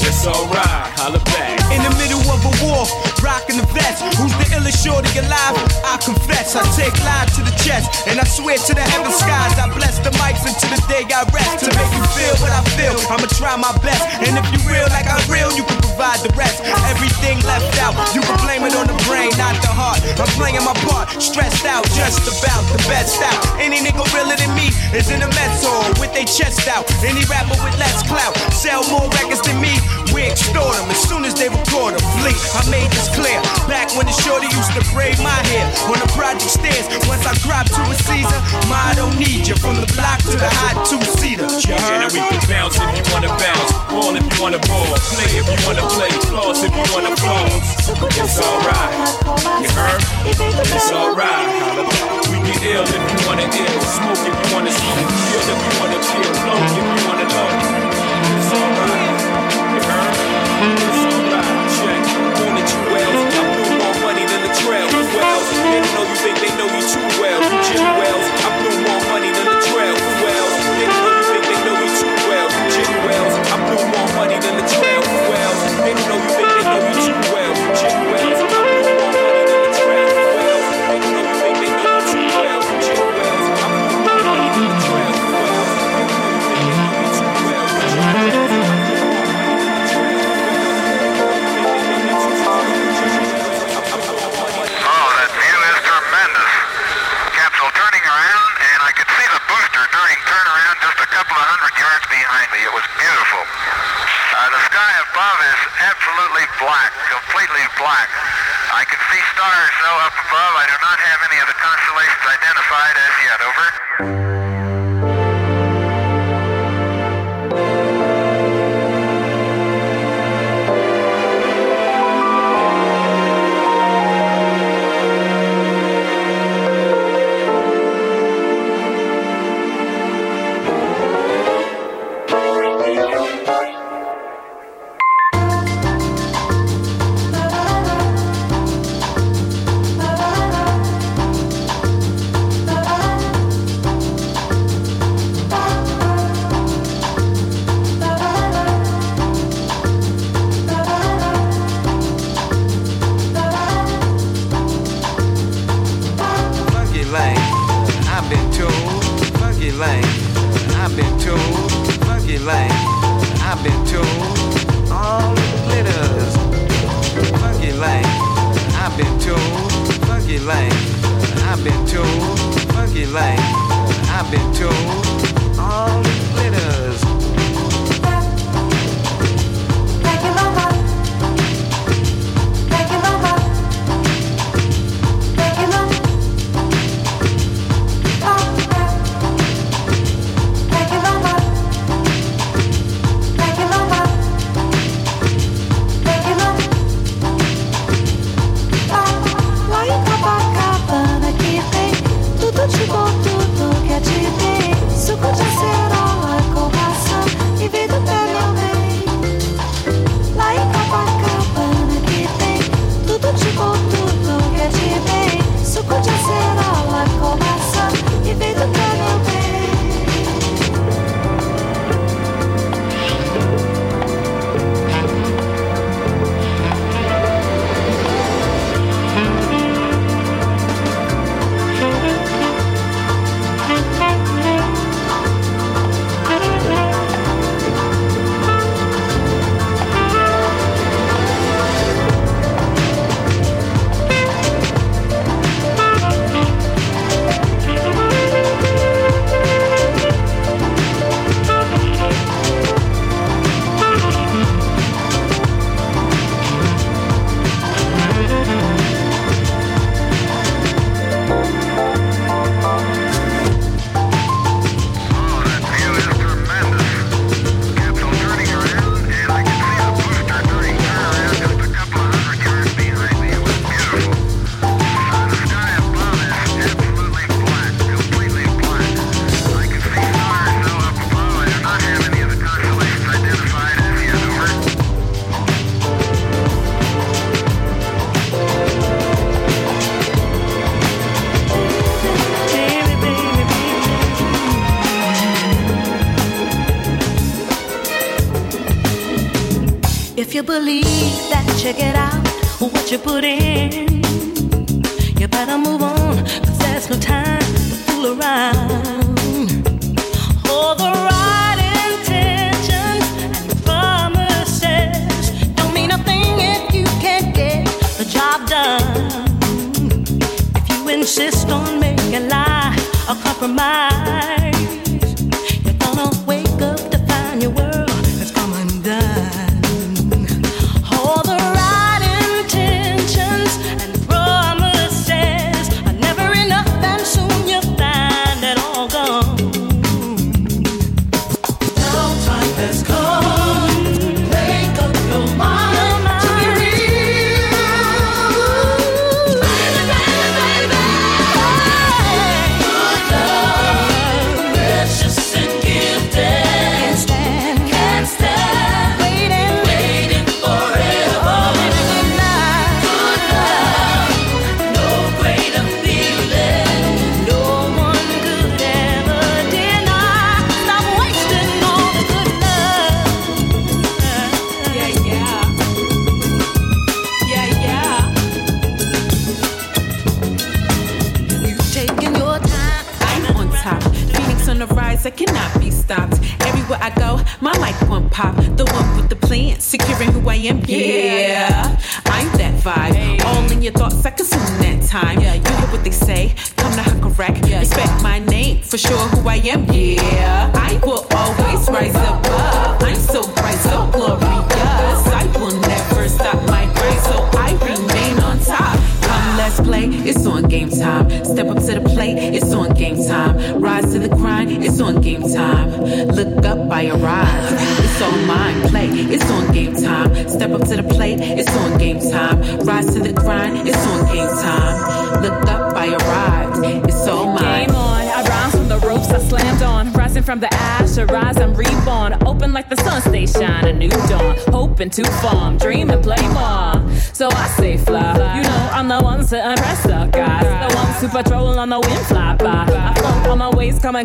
It's alright, back. In the middle of a war, rocking the vest. Who's the illest shorty alive? I confess, I take live to the chest, and I swear to the heaven skies, I bless the mics until the day I rest. To make you feel what I feel, I'ma try my best. And if you real like I'm real, you can provide the rest. Everything left out, you can blame it on the brain, not the heart. I'm playing my part, stressed out, just about the best out. Any nigga realer than me is in a mess hall with their chest out. Any rapper with less clout, sell more records than me. We extort them as soon as they record them. Blink, I made this clear. Back when the shorty used to braid my hair on the project stairs. Once I dropped to a Caesar, my I don't need you. From the block to the hot two seater. You Yeah, now we can bounce if you wanna bounce. Ball if you wanna ball. Play if you wanna play. Floss if you wanna floss. It's alright. You heard? It's alright. We get ill if you wanna ill. Smoke if you wanna smoke. Kill if you wanna kill. Low if you wanna low. It's alright. Else? They know you think they know you too well. Jim Wells. check it out, what you put in.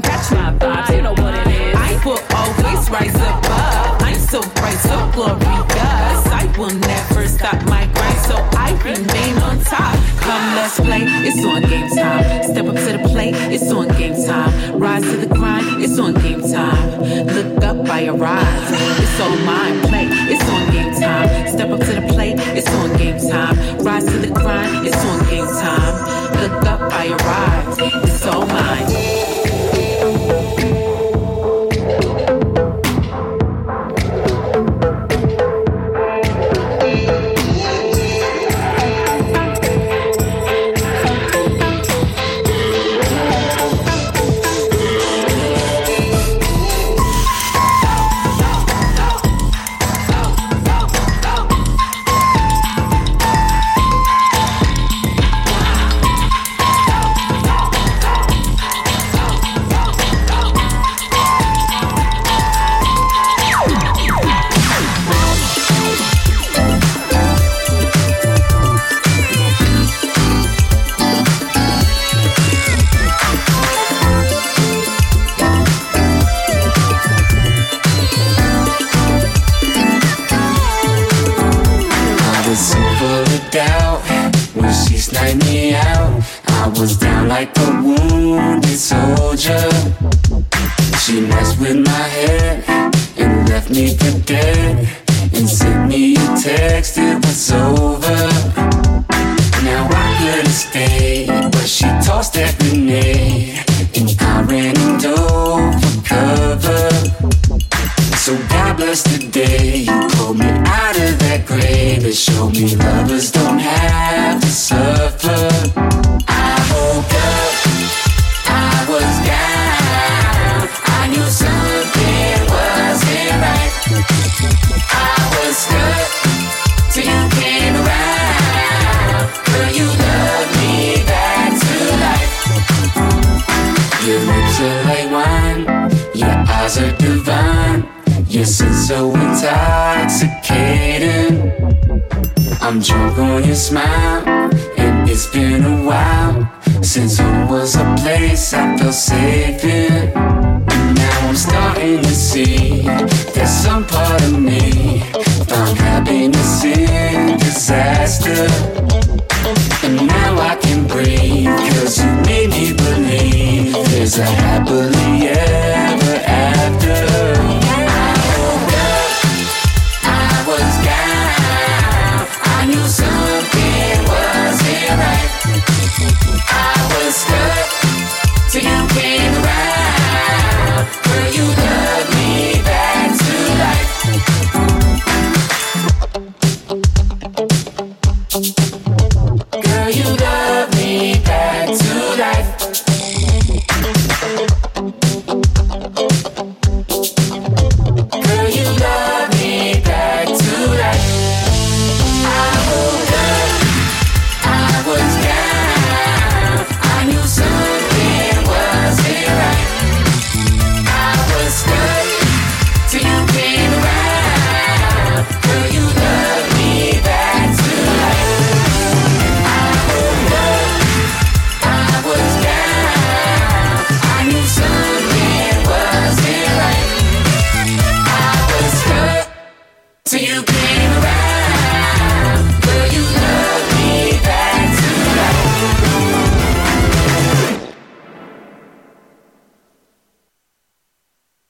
Catch my